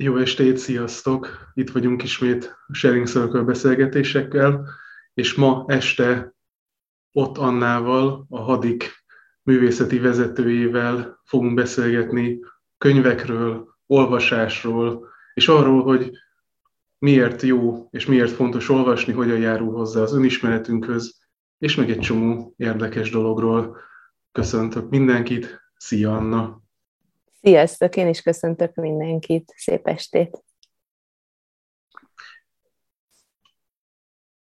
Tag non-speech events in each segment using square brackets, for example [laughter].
Jó estét, sziasztok! Itt vagyunk ismét a Sharing Circle beszélgetésekkel, és ma este ott Annával, a Hadik művészeti vezetőjével fogunk beszélgetni könyvekről, olvasásról, és arról, hogy miért jó és miért fontos olvasni, hogyan járul hozzá az önismeretünkhöz, és meg egy csomó érdekes dologról. Köszöntök mindenkit, szia Anna! Sziasztok, én is köszöntök mindenkit, szép estét!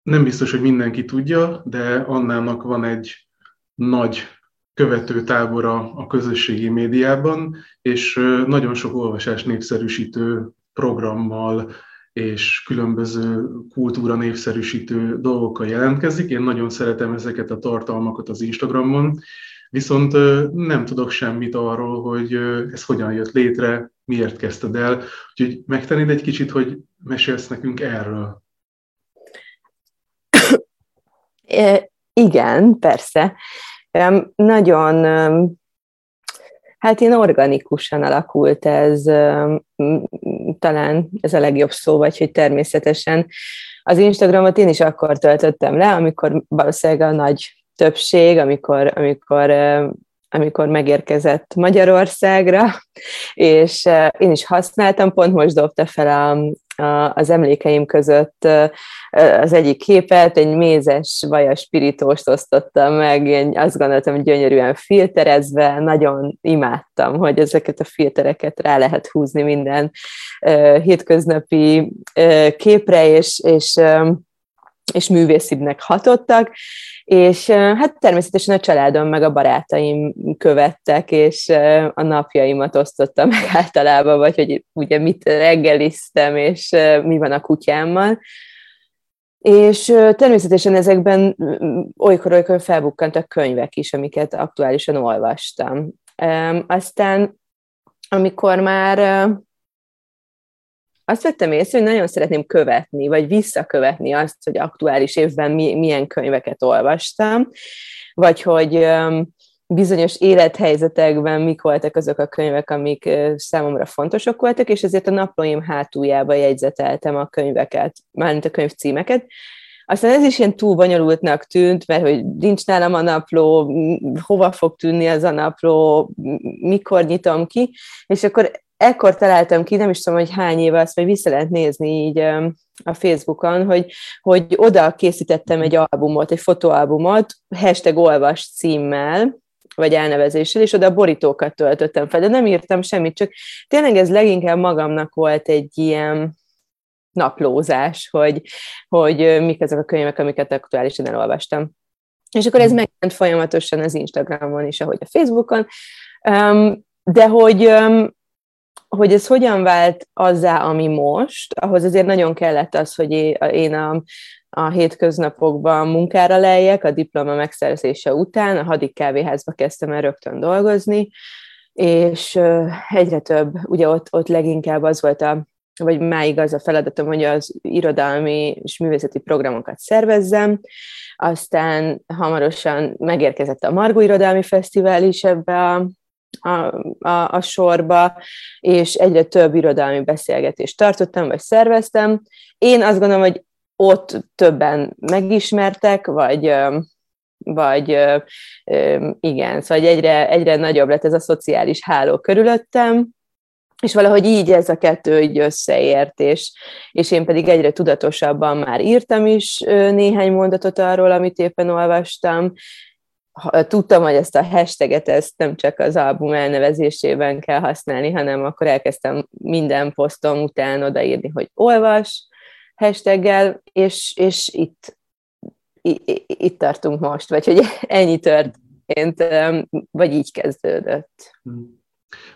Nem biztos, hogy mindenki tudja, de Annának van egy nagy követő tábora a közösségi médiában, és nagyon sok olvasás népszerűsítő programmal és különböző kultúra népszerűsítő dolgokkal jelentkezik. Én nagyon szeretem ezeket a tartalmakat az Instagramon, Viszont nem tudok semmit arról, hogy ez hogyan jött létre, miért kezdted el. Úgyhogy megtennéd egy kicsit, hogy mesélsz nekünk erről. [coughs] Igen, persze. Nagyon, hát én organikusan alakult ez, talán ez a legjobb szó, vagy hogy természetesen. Az Instagramot én is akkor töltöttem le, amikor valószínűleg a nagy többség, amikor, amikor, amikor megérkezett Magyarországra, és én is használtam, pont most dobta fel a, a, az emlékeim között az egyik képet, egy mézes vajas spiritóst osztottam meg, én azt gondoltam, hogy gyönyörűen filterezve, nagyon imádtam, hogy ezeket a filtereket rá lehet húzni minden hétköznapi képre, és, és, és művészibbnek hatottak, és hát természetesen a családom meg a barátaim követtek, és a napjaimat osztottam meg [laughs] általában, vagy hogy ugye mit reggeliztem, és mi van a kutyámmal. És természetesen ezekben olykor-olykor felbukkantak könyvek is, amiket aktuálisan olvastam. Aztán, amikor már azt vettem észre, hogy nagyon szeretném követni, vagy visszakövetni azt, hogy aktuális évben mi, milyen könyveket olvastam, vagy hogy bizonyos élethelyzetekben mik voltak azok a könyvek, amik számomra fontosak voltak, és ezért a naplóim hátuljába jegyzeteltem a könyveket, mármint a könyvcímeket, aztán ez is ilyen túl bonyolultnak tűnt, mert hogy nincs nálam a napló, hova fog tűnni az a napló, mikor nyitom ki, és akkor ekkor találtam ki, nem is tudom, hogy hány éve, azt majd vissza lehet nézni így a Facebookon, hogy, hogy oda készítettem egy albumot, egy fotóalbumot, hashtag olvas címmel, vagy elnevezéssel, és oda borítókat töltöttem fel, de nem írtam semmit, csak tényleg ez leginkább magamnak volt egy ilyen naplózás, hogy, hogy mik azok a könyvek, amiket aktuálisan elolvastam. És akkor ez hmm. megjelent folyamatosan az Instagramon is, ahogy a Facebookon, de hogy hogy ez hogyan vált azzá, ami most, ahhoz azért nagyon kellett az, hogy én a, a hétköznapokban munkára lejjek, a diploma megszerzése után, a hadik kávéházba kezdtem el rögtön dolgozni, és egyre több, ugye ott, ott leginkább az volt a, vagy máig az a feladatom, hogy az irodalmi és művészeti programokat szervezzem, aztán hamarosan megérkezett a Margó Irodalmi Fesztivál is ebbe a a, a, a sorba, és egyre több irodalmi beszélgetést tartottam, vagy szerveztem. Én azt gondolom, hogy ott többen megismertek, vagy, vagy igen, szóval egyre, egyre nagyobb lett ez a szociális háló körülöttem, és valahogy így ez a kettő így összeért, és, és én pedig egyre tudatosabban már írtam is néhány mondatot arról, amit éppen olvastam, tudtam, hogy ezt a hashtaget ezt nem csak az album elnevezésében kell használni, hanem akkor elkezdtem minden posztom után odaírni, hogy olvas hashtaggel, és, és itt, itt tartunk most, vagy hogy [laughs] ennyi történt, vagy így kezdődött. Hmm.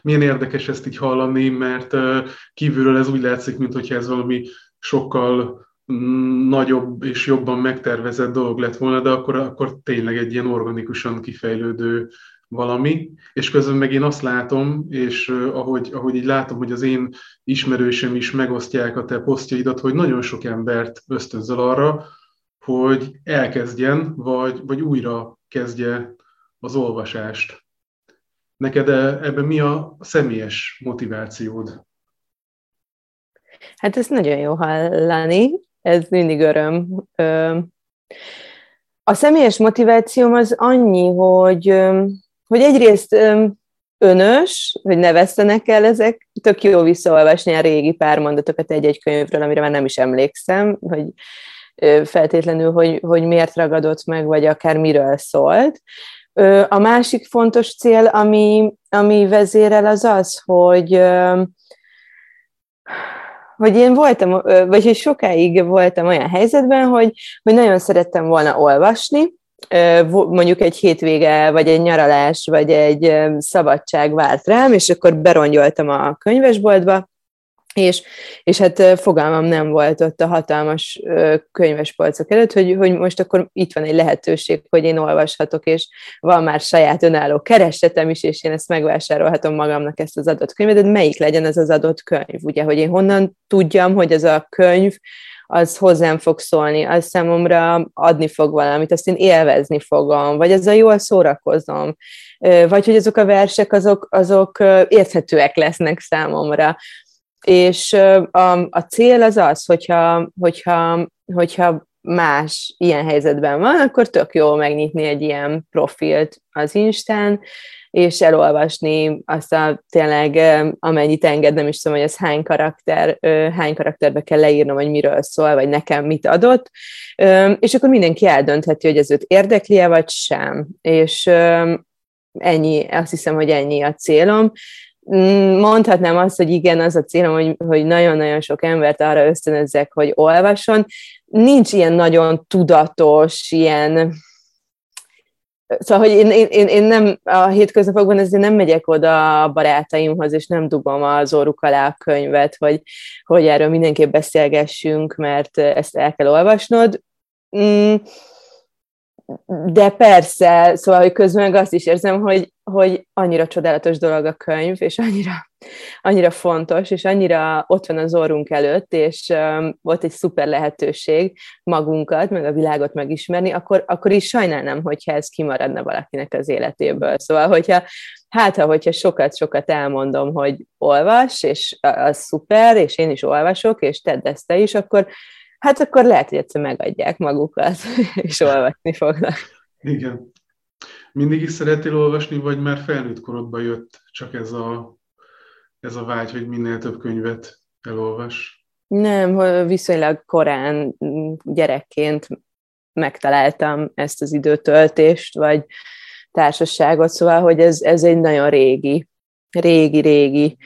Milyen érdekes ezt így hallani, mert kívülről ez úgy látszik, mintha ez valami sokkal nagyobb és jobban megtervezett dolog lett volna, de akkor, akkor tényleg egy ilyen organikusan kifejlődő valami, és közben meg én azt látom, és ahogy, ahogy így látom, hogy az én ismerősöm is megosztják a te posztjaidat, hogy nagyon sok embert ösztönzöl arra, hogy elkezdjen, vagy, vagy újra kezdje az olvasást. Neked ebben mi a személyes motivációd? Hát ez nagyon jó hallani, ez mindig öröm. A személyes motivációm az annyi, hogy, hogy egyrészt önös, hogy ne el ezek, tök jó visszaolvasni a régi pár mondatokat egy-egy könyvről, amire már nem is emlékszem, hogy feltétlenül, hogy, hogy miért ragadott meg, vagy akár miről szólt. A másik fontos cél, ami, ami vezérel, az az, hogy hogy én voltam, vagy hogy sokáig voltam olyan helyzetben, hogy, hogy nagyon szerettem volna olvasni, mondjuk egy hétvége, vagy egy nyaralás, vagy egy szabadság várt rám, és akkor berongyoltam a könyvesboltba, és, és hát fogalmam nem volt ott a hatalmas könyvespolcok előtt, hogy, hogy most akkor itt van egy lehetőség, hogy én olvashatok, és van már saját önálló keresetem is, és én ezt megvásárolhatom magamnak ezt az adott könyvet, de melyik legyen ez az adott könyv? Ugye, hogy én honnan tudjam, hogy ez a könyv az hozzám fog szólni, az számomra adni fog valamit, azt én élvezni fogom, vagy ezzel jól szórakozom, vagy hogy azok a versek, azok, azok érthetőek lesznek számomra. És a, a cél az az, hogyha, hogyha, hogyha más ilyen helyzetben van, akkor tök jó megnyitni egy ilyen profilt az Instán, és elolvasni azt a tényleg, amennyit enged, nem is tudom, hogy ez hány karakter, hány karakterbe kell leírnom, hogy miről szól, vagy nekem mit adott, és akkor mindenki eldöntheti, hogy ez őt érdekli-e, vagy sem. És ennyi, azt hiszem, hogy ennyi a célom. Mm, mondhatnám azt, hogy igen, az a célom, hogy, hogy nagyon-nagyon sok embert arra ösztönözzek, hogy olvasson. Nincs ilyen nagyon tudatos, ilyen Szóval, hogy én, én, én nem a hétköznapokban ezért nem megyek oda a barátaimhoz, és nem dugom az orruk alá a könyvet, hogy, hogy erről mindenképp beszélgessünk, mert ezt el kell olvasnod. Mm, de persze, szóval, hogy közben meg azt is érzem, hogy, hogy annyira csodálatos dolog a könyv, és annyira, annyira fontos, és annyira ott van az orrunk előtt, és um, volt egy szuper lehetőség magunkat, meg a világot megismerni, akkor, akkor is sajnálnám, hogyha ez kimaradna valakinek az életéből. Szóval, hogyha hát, ha hogyha sokat-sokat elmondom, hogy olvas, és az szuper, és én is olvasok, és tedd ezt te is, akkor hát akkor lehet, hogy egyszer megadják magukat, [laughs] és olvasni fognak. Igen. Mindig is szeretél olvasni, vagy már felnőtt korodban jött csak ez a, ez a vágy, hogy minél több könyvet elolvas? Nem, viszonylag korán gyerekként megtaláltam ezt az időtöltést, vagy társaságot, szóval, hogy ez, ez egy nagyon régi, régi-régi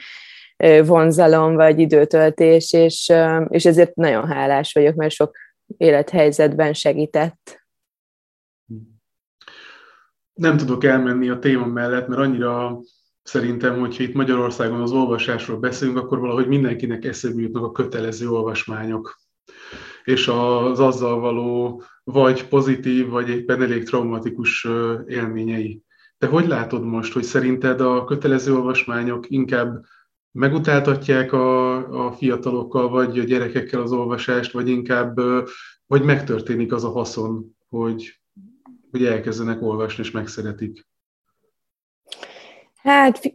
vonzalom vagy időtöltés, és, és ezért nagyon hálás vagyok, mert sok élethelyzetben segített. Nem tudok elmenni a téma mellett, mert annyira szerintem, hogyha itt Magyarországon az olvasásról beszélünk, akkor valahogy mindenkinek eszébe jutnak a kötelező olvasmányok. És az azzal való vagy pozitív, vagy éppen elég traumatikus élményei. Te hogy látod most, hogy szerinted a kötelező olvasmányok inkább megutáltatják a, a fiatalokkal, vagy a gyerekekkel az olvasást, vagy inkább, vagy megtörténik az a haszon, hogy, hogy elkezdenek olvasni és megszeretik? Hát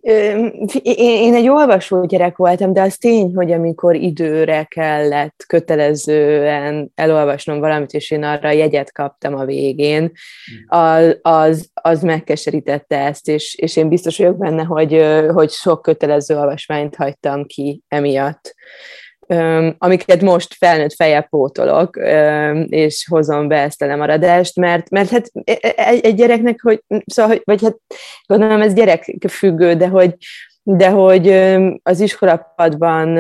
én egy olvasó gyerek voltam, de az tény, hogy amikor időre kellett kötelezően elolvasnom valamit, és én arra jegyet kaptam a végén, az, az, az megkeserítette ezt, és, és én biztos vagyok benne, hogy, hogy sok kötelező olvasmányt hagytam ki emiatt amiket most felnőtt fejjel pótolok, és hozom be ezt a lemaradást, mert, mert hát e, e, egy, egy gyereknek, hogy, szóval, vagy hát gondolom ez gyerek függő, de hogy, de hogy az iskolapadban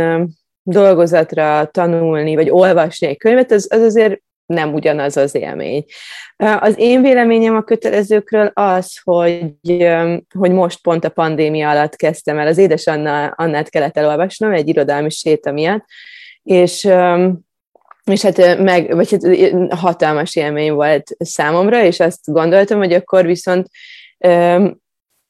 dolgozatra tanulni, vagy olvasni egy könyvet, az, az azért nem ugyanaz az élmény. Az én véleményem a kötelezőkről az, hogy, hogy most pont a pandémia alatt kezdtem el, az édes Anna, Annát kellett elolvasnom egy irodalmi séta miatt, és és hát meg, vagy hát hatalmas élmény volt számomra, és azt gondoltam, hogy akkor viszont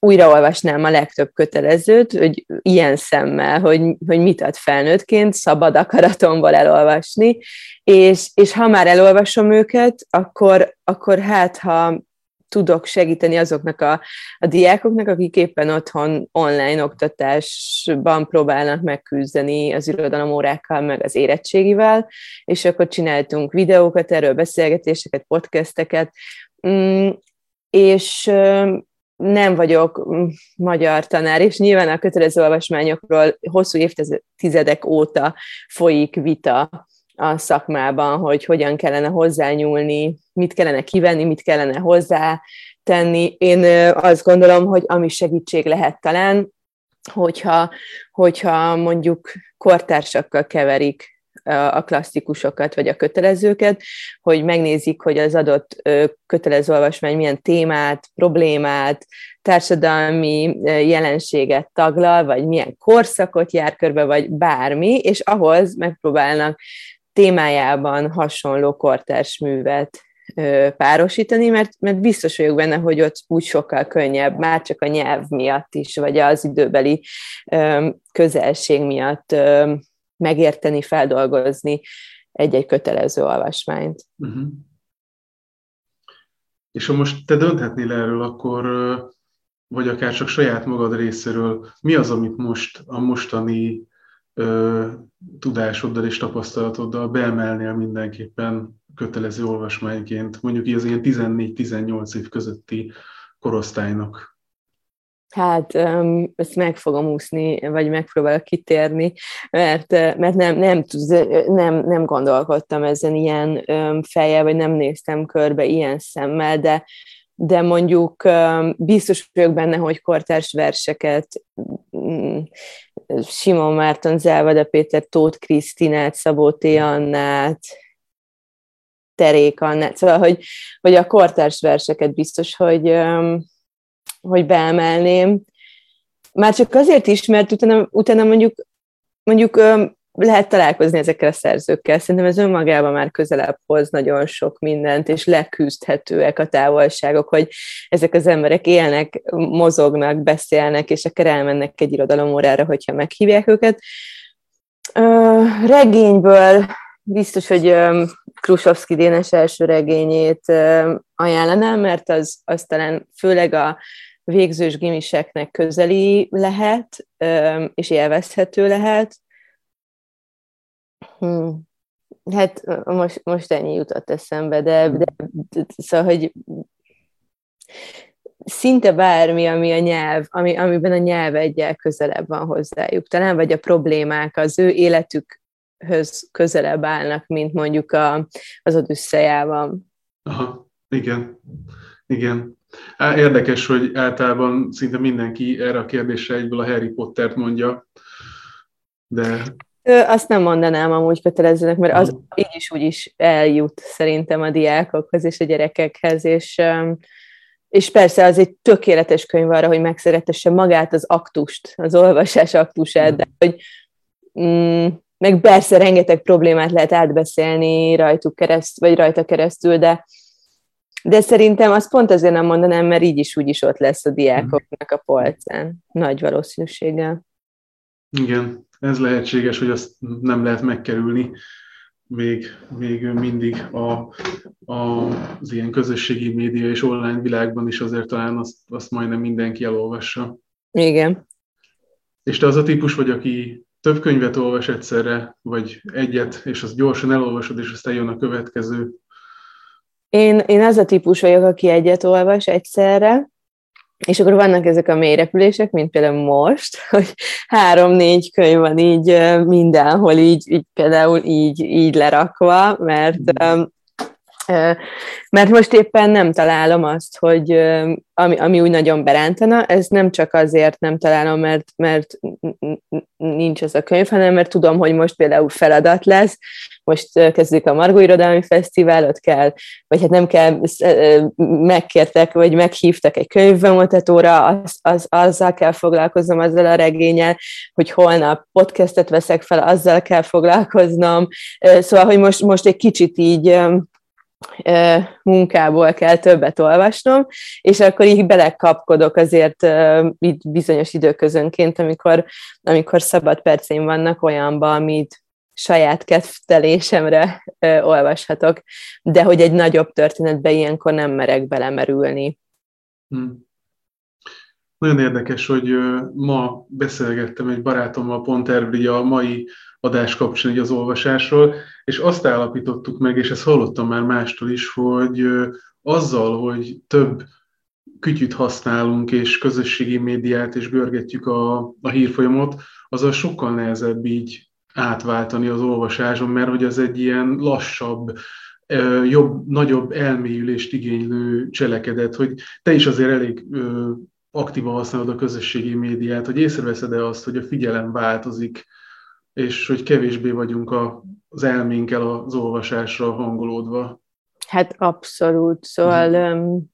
újraolvasnám a legtöbb kötelezőt, hogy ilyen szemmel, hogy, hogy mit ad felnőttként, szabad akaratomból elolvasni, és, és ha már elolvasom őket, akkor, akkor hát, ha tudok segíteni azoknak a, a diákoknak, akik éppen otthon online oktatásban próbálnak megküzdeni az irodalomórákkal, meg az érettségivel, és akkor csináltunk videókat erről, beszélgetéseket, podcasteket, mm, és nem vagyok magyar tanár, és nyilván a kötelező olvasmányokról hosszú évtizedek óta folyik vita a szakmában, hogy hogyan kellene hozzányúlni, mit kellene kivenni, mit kellene hozzá tenni. Én azt gondolom, hogy ami segítség lehet talán, hogyha, hogyha mondjuk kortársakkal keverik a klasszikusokat, vagy a kötelezőket, hogy megnézik, hogy az adott kötelező olvasmány milyen témát, problémát, társadalmi jelenséget taglal, vagy milyen korszakot jár körbe, vagy bármi, és ahhoz megpróbálnak témájában hasonló kortárs művet párosítani, mert, mert biztos vagyok benne, hogy ott úgy sokkal könnyebb, már csak a nyelv miatt is, vagy az időbeli közelség miatt megérteni, feldolgozni egy-egy kötelező olvasmányt. Uh-huh. És ha most te dönthetnél erről, akkor vagy akár csak saját magad részéről, mi az, amit most a mostani ö, tudásoddal és tapasztalatoddal beemelnél mindenképpen kötelező olvasmányként, mondjuk így az ilyen 14-18 év közötti korosztálynak? Hát ezt meg fogom úszni, vagy megpróbálok kitérni, mert, mert nem, nem, nem, nem gondolkodtam ezen ilyen fejjel, vagy nem néztem körbe ilyen szemmel, de, de mondjuk biztos vagyok benne, hogy kortárs verseket mm, Simon Márton, Zálvada Péter, Tóth Krisztinát, Szabó T. Annát, Terék Annát, szóval, hogy, hogy a kortárs verseket biztos, hogy, hogy beemelném. Már csak azért is, mert utána, utána mondjuk, mondjuk lehet találkozni ezekkel a szerzőkkel. Szerintem ez önmagában már közelebb hoz nagyon sok mindent, és leküzdhetőek a távolságok, hogy ezek az emberek élnek, mozognak, beszélnek, és akár elmennek egy irodalomórára, hogyha meghívják őket. Regényből biztos, hogy Krusovszki Dénes első regényét ajánlanám, mert az, az talán főleg a végzős gimiseknek közeli lehet, és élvezhető lehet. Hmm. Hát most, most ennyi jutott eszembe, de, de szóval, hogy szinte bármi, ami a nyelv, ami, amiben a nyelv egyel közelebb van hozzájuk, talán vagy a problémák az ő életükhöz közelebb állnak, mint mondjuk a, az Odüsszejában. Aha, igen, igen. Érdekes, hogy általában szinte mindenki erre a kérdésre egyből a Harry Pottert mondja, de... Azt nem mondanám amúgy kötelezőnek, mert az így is úgy is eljut szerintem a diákokhoz és a gyerekekhez, és, és persze az egy tökéletes könyv arra, hogy megszeretesse magát az aktust, az olvasás aktusát, de hogy mm, meg persze rengeteg problémát lehet átbeszélni rajtuk kereszt, vagy rajta keresztül, de, de szerintem azt pont azért nem mondanám, mert így is úgy is ott lesz a diákoknak a polcán. Nagy valószínűséggel. Igen, ez lehetséges, hogy azt nem lehet megkerülni. Még, még mindig a, a, az ilyen közösségi média és online világban is azért talán azt, azt majdnem mindenki elolvassa. Igen. És te az a típus vagy, aki több könyvet olvas egyszerre, vagy egyet, és azt gyorsan elolvasod, és aztán jön a következő, én, én az a típus vagyok, aki egyet olvas egyszerre, és akkor vannak ezek a mélyrepülések, mint például most, [laughs] hogy három-négy könyv van így mindenhol, így, így például így, így lerakva, mert mm. mert most éppen nem találom azt, hogy ami, ami úgy nagyon berántana, ez nem csak azért nem találom, mert, mert nincs ez a könyv, hanem mert tudom, hogy most például feladat lesz, most kezdődik a Margó Irodalmi Fesztivál, ott kell, vagy hát nem kell, megkértek, vagy meghívtak egy könyvbemutatóra, az, az, azzal kell foglalkoznom, azzal a regényel, hogy holnap podcastet veszek fel, azzal kell foglalkoznom. Szóval, hogy most, most egy kicsit így munkából kell többet olvasnom, és akkor így belekapkodok azért bizonyos időközönként, amikor, amikor szabad perceim vannak olyanba, amit saját kedvtelésemre olvashatok, de hogy egy nagyobb történetbe ilyenkor nem merek belemerülni. Hmm. Nagyon érdekes, hogy ma beszélgettem egy barátommal pont erről a mai adás kapcsán az olvasásról, és azt állapítottuk meg, és ezt hallottam már mástól is, hogy azzal, hogy több kütyüt használunk, és közösségi médiát, és görgetjük a, a hírfolyamot, azzal sokkal nehezebb így átváltani az olvasáson, mert hogy az egy ilyen lassabb, jobb, nagyobb elmélyülést igénylő cselekedet, hogy te is azért elég aktívan használod a közösségi médiát, hogy észreveszed-e azt, hogy a figyelem változik, és hogy kevésbé vagyunk az elménkkel az olvasásra hangolódva. Hát abszolút. Szóval um,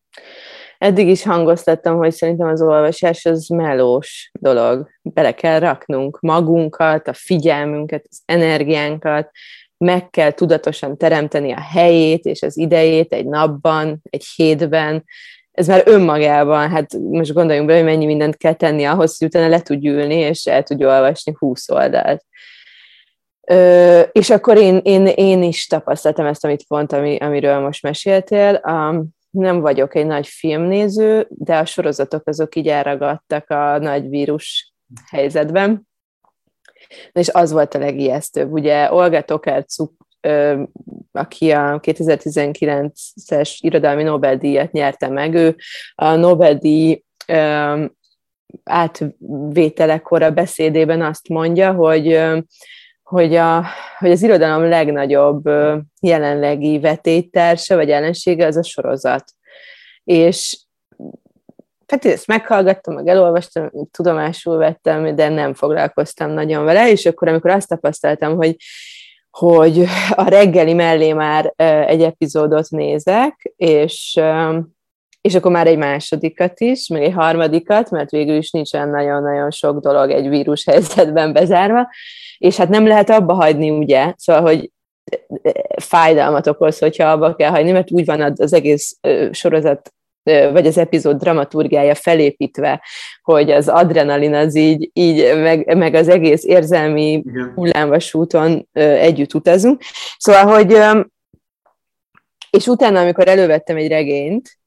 eddig is hangoztattam, hogy szerintem az olvasás az melós dolog. Bele kell raknunk magunkat, a figyelmünket, az energiánkat, meg kell tudatosan teremteni a helyét és az idejét egy napban, egy hétben, ez már önmagában, hát most gondoljunk bele, hogy mennyi mindent kell tenni ahhoz, hogy utána le tud ülni, és el tudja olvasni 20 oldalt. Ö, és akkor én, én, én is tapasztaltam ezt, amit pont, ami, amiről most meséltél. Um, nem vagyok egy nagy filmnéző, de a sorozatok azok így elragadtak a nagy vírus helyzetben. És az volt a legijesztőbb. Ugye Olga Tokarczuk aki a 2019-es irodalmi Nobel-díjat nyerte meg, ő a Nobel-díj átvételekor a beszédében azt mondja, hogy hogy, a, hogy az irodalom legnagyobb jelenlegi vetétársa vagy ellensége az a sorozat. És hát ezt meghallgattam, meg elolvastam, tudomásul vettem, de nem foglalkoztam nagyon vele, és akkor, amikor azt tapasztaltam, hogy hogy a reggeli mellé már egy epizódot nézek, és, és akkor már egy másodikat is, meg egy harmadikat, mert végül is nincsen nagyon-nagyon sok dolog egy vírus helyzetben bezárva, és hát nem lehet abba hagyni, ugye? Szóval, hogy fájdalmat okoz, hogyha abba kell hagyni, mert úgy van az egész sorozat vagy az epizód dramaturgiája felépítve, hogy az adrenalin az így, így meg, meg az egész érzelmi hullámvasúton együtt utazunk. Szóval, hogy és utána, amikor elővettem egy regényt,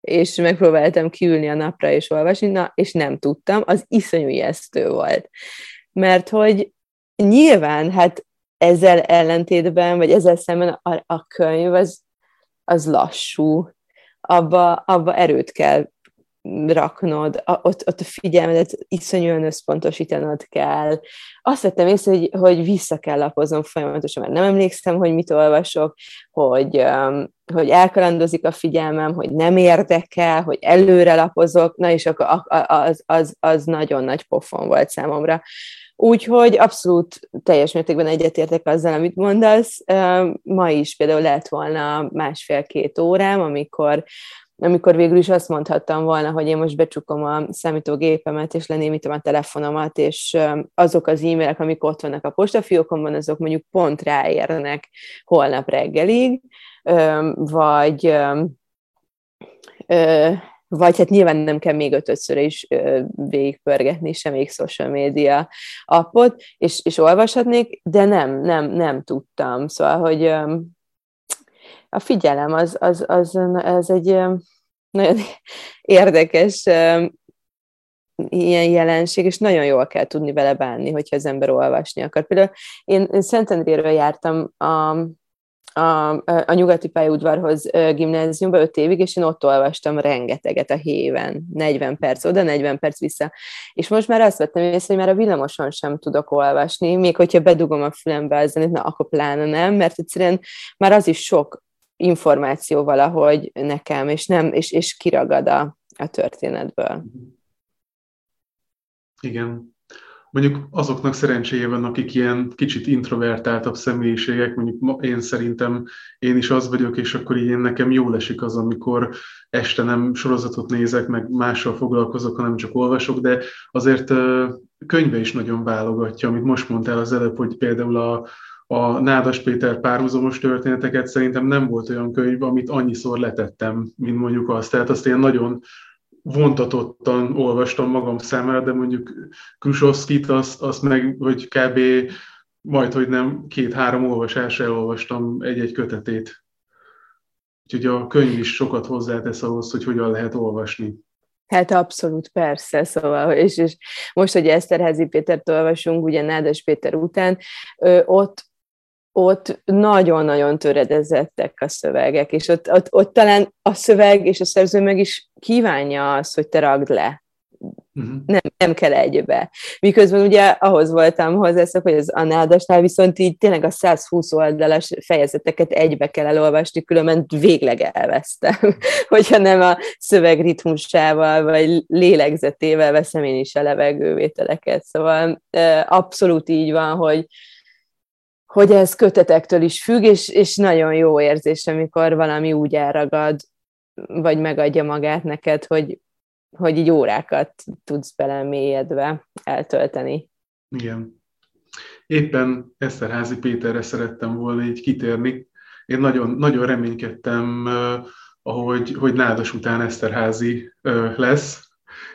és megpróbáltam kiülni a napra és olvasni, na, és nem tudtam, az iszonyú ijesztő volt. Mert hogy nyilván, hát ezzel ellentétben, vagy ezzel szemben a, a könyv az, az lassú, abba, abba erőt kell raknod, ott, ott a figyelmedet iszonyúan összpontosítanod kell. Azt vettem észre, hogy, hogy vissza kell lapoznom folyamatosan, mert nem emlékszem, hogy mit olvasok, hogy, hogy elkalandozik a figyelmem, hogy nem érdekel, hogy előre lapozok, na és akkor az, az, az nagyon nagy pofon volt számomra. Úgyhogy abszolút teljes mértékben egyetértek azzal, amit mondasz. Ma is például lett volna másfél-két órám, amikor amikor végül is azt mondhattam volna, hogy én most becsukom a számítógépemet, és lenémítom a telefonomat, és azok az e-mailek, amik ott vannak a postafiókomban, azok mondjuk pont ráérnek holnap reggelig, vagy vagy hát nyilván nem kell még ötödször is végigpörgetni még social media appot, és, és olvashatnék, de nem, nem, nem tudtam. Szóval, hogy a figyelem az, az, az, az egy nagyon [laughs] érdekes ilyen jelenség, és nagyon jól kell tudni vele bánni, hogyha az ember olvasni akar. Például én, én Szentendréről jártam a, a, a nyugati pályaudvarhoz gimnáziumba öt évig, és én ott olvastam rengeteget a héven, 40 perc oda, 40 perc vissza. És most már azt vettem észre, hogy már a villamoson sem tudok olvasni, még hogyha bedugom a fülembe a zenét, na akkor pláne nem, mert egyszerűen már az is sok információ valahogy nekem, és nem, és, és kiragad a, a történetből. Igen mondjuk azoknak szerencséje van, akik ilyen kicsit introvertáltabb személyiségek, mondjuk én szerintem én is az vagyok, és akkor így nekem jól esik az, amikor este nem sorozatot nézek, meg mással foglalkozok, hanem csak olvasok, de azért könyve is nagyon válogatja, amit most mondtál az előbb, hogy például a, a Nádas Péter párhuzamos történeteket szerintem nem volt olyan könyv, amit annyiszor letettem, mint mondjuk azt. Tehát azt ilyen nagyon vontatottan olvastam magam számára, de mondjuk Krusovszkit azt, azt meg, hogy kb. majd, hogy nem két-három olvasásra elolvastam egy-egy kötetét. Úgyhogy a könyv is sokat hozzátesz ahhoz, hogy hogyan lehet olvasni. Hát abszolút, persze, szóval, és, és most, hogy Eszterházi Pétert olvasunk, ugye Nádas Péter után, ott, ott nagyon-nagyon töredezettek a szövegek, és ott, ott, ott talán a szöveg és a szerző meg is kívánja azt, hogy te ragd le Uh-huh. Nem, nem kell egybe. Miközben ugye ahhoz voltam hozzászok, hogy az Anádasnál viszont így tényleg a 120 oldalas fejezeteket egybe kell elolvasni, különben végleg elvesztem. [laughs] Hogyha nem a szöveg ritmusával, vagy lélegzetével veszem én is a levegővételeket. Szóval abszolút így van, hogy, hogy ez kötetektől is függ, és, és nagyon jó érzés, amikor valami úgy elragad, vagy megadja magát neked, hogy, hogy így órákat tudsz belemélyedve eltölteni. Igen. Éppen Eszterházi Péterre szerettem volna így kitérni. Én nagyon, nagyon reménykedtem, ahogy, hogy Nádas után Eszterházi lesz,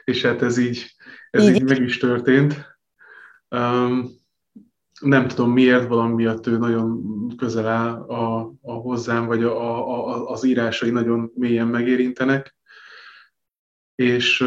és hát ez így, ez így, így meg is történt. Um, nem tudom miért, valami miatt ő nagyon közel áll a, a hozzám, vagy a, a, az írásai nagyon mélyen megérintenek és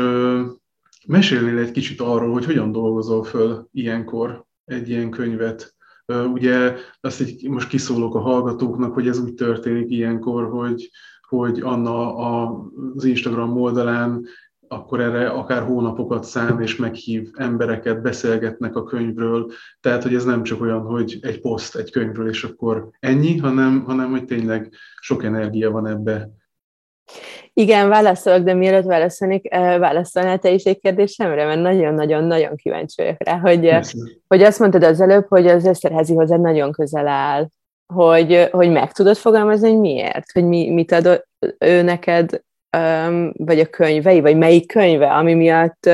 mesélnél egy kicsit arról, hogy hogyan dolgozol föl ilyenkor egy ilyen könyvet. Ugye azt egy, most kiszólok a hallgatóknak, hogy ez úgy történik ilyenkor, hogy, hogy Anna az Instagram oldalán akkor erre akár hónapokat szán, és meghív embereket, beszélgetnek a könyvről. Tehát, hogy ez nem csak olyan, hogy egy poszt egy könyvről, és akkor ennyi, hanem, hanem hogy tényleg sok energia van ebbe. Igen, válaszolok, de mielőtt válaszolnék, válaszolnál te is egy kérdésemre, mert nagyon-nagyon-nagyon kíváncsi vagyok rá, hogy, hogy azt mondtad az előbb, hogy az Eszterházi hozzád nagyon közel áll, hogy, hogy meg tudod fogalmazni, hogy miért, hogy mi, mit ad ő neked, vagy a könyvei, vagy melyik könyve, ami miatt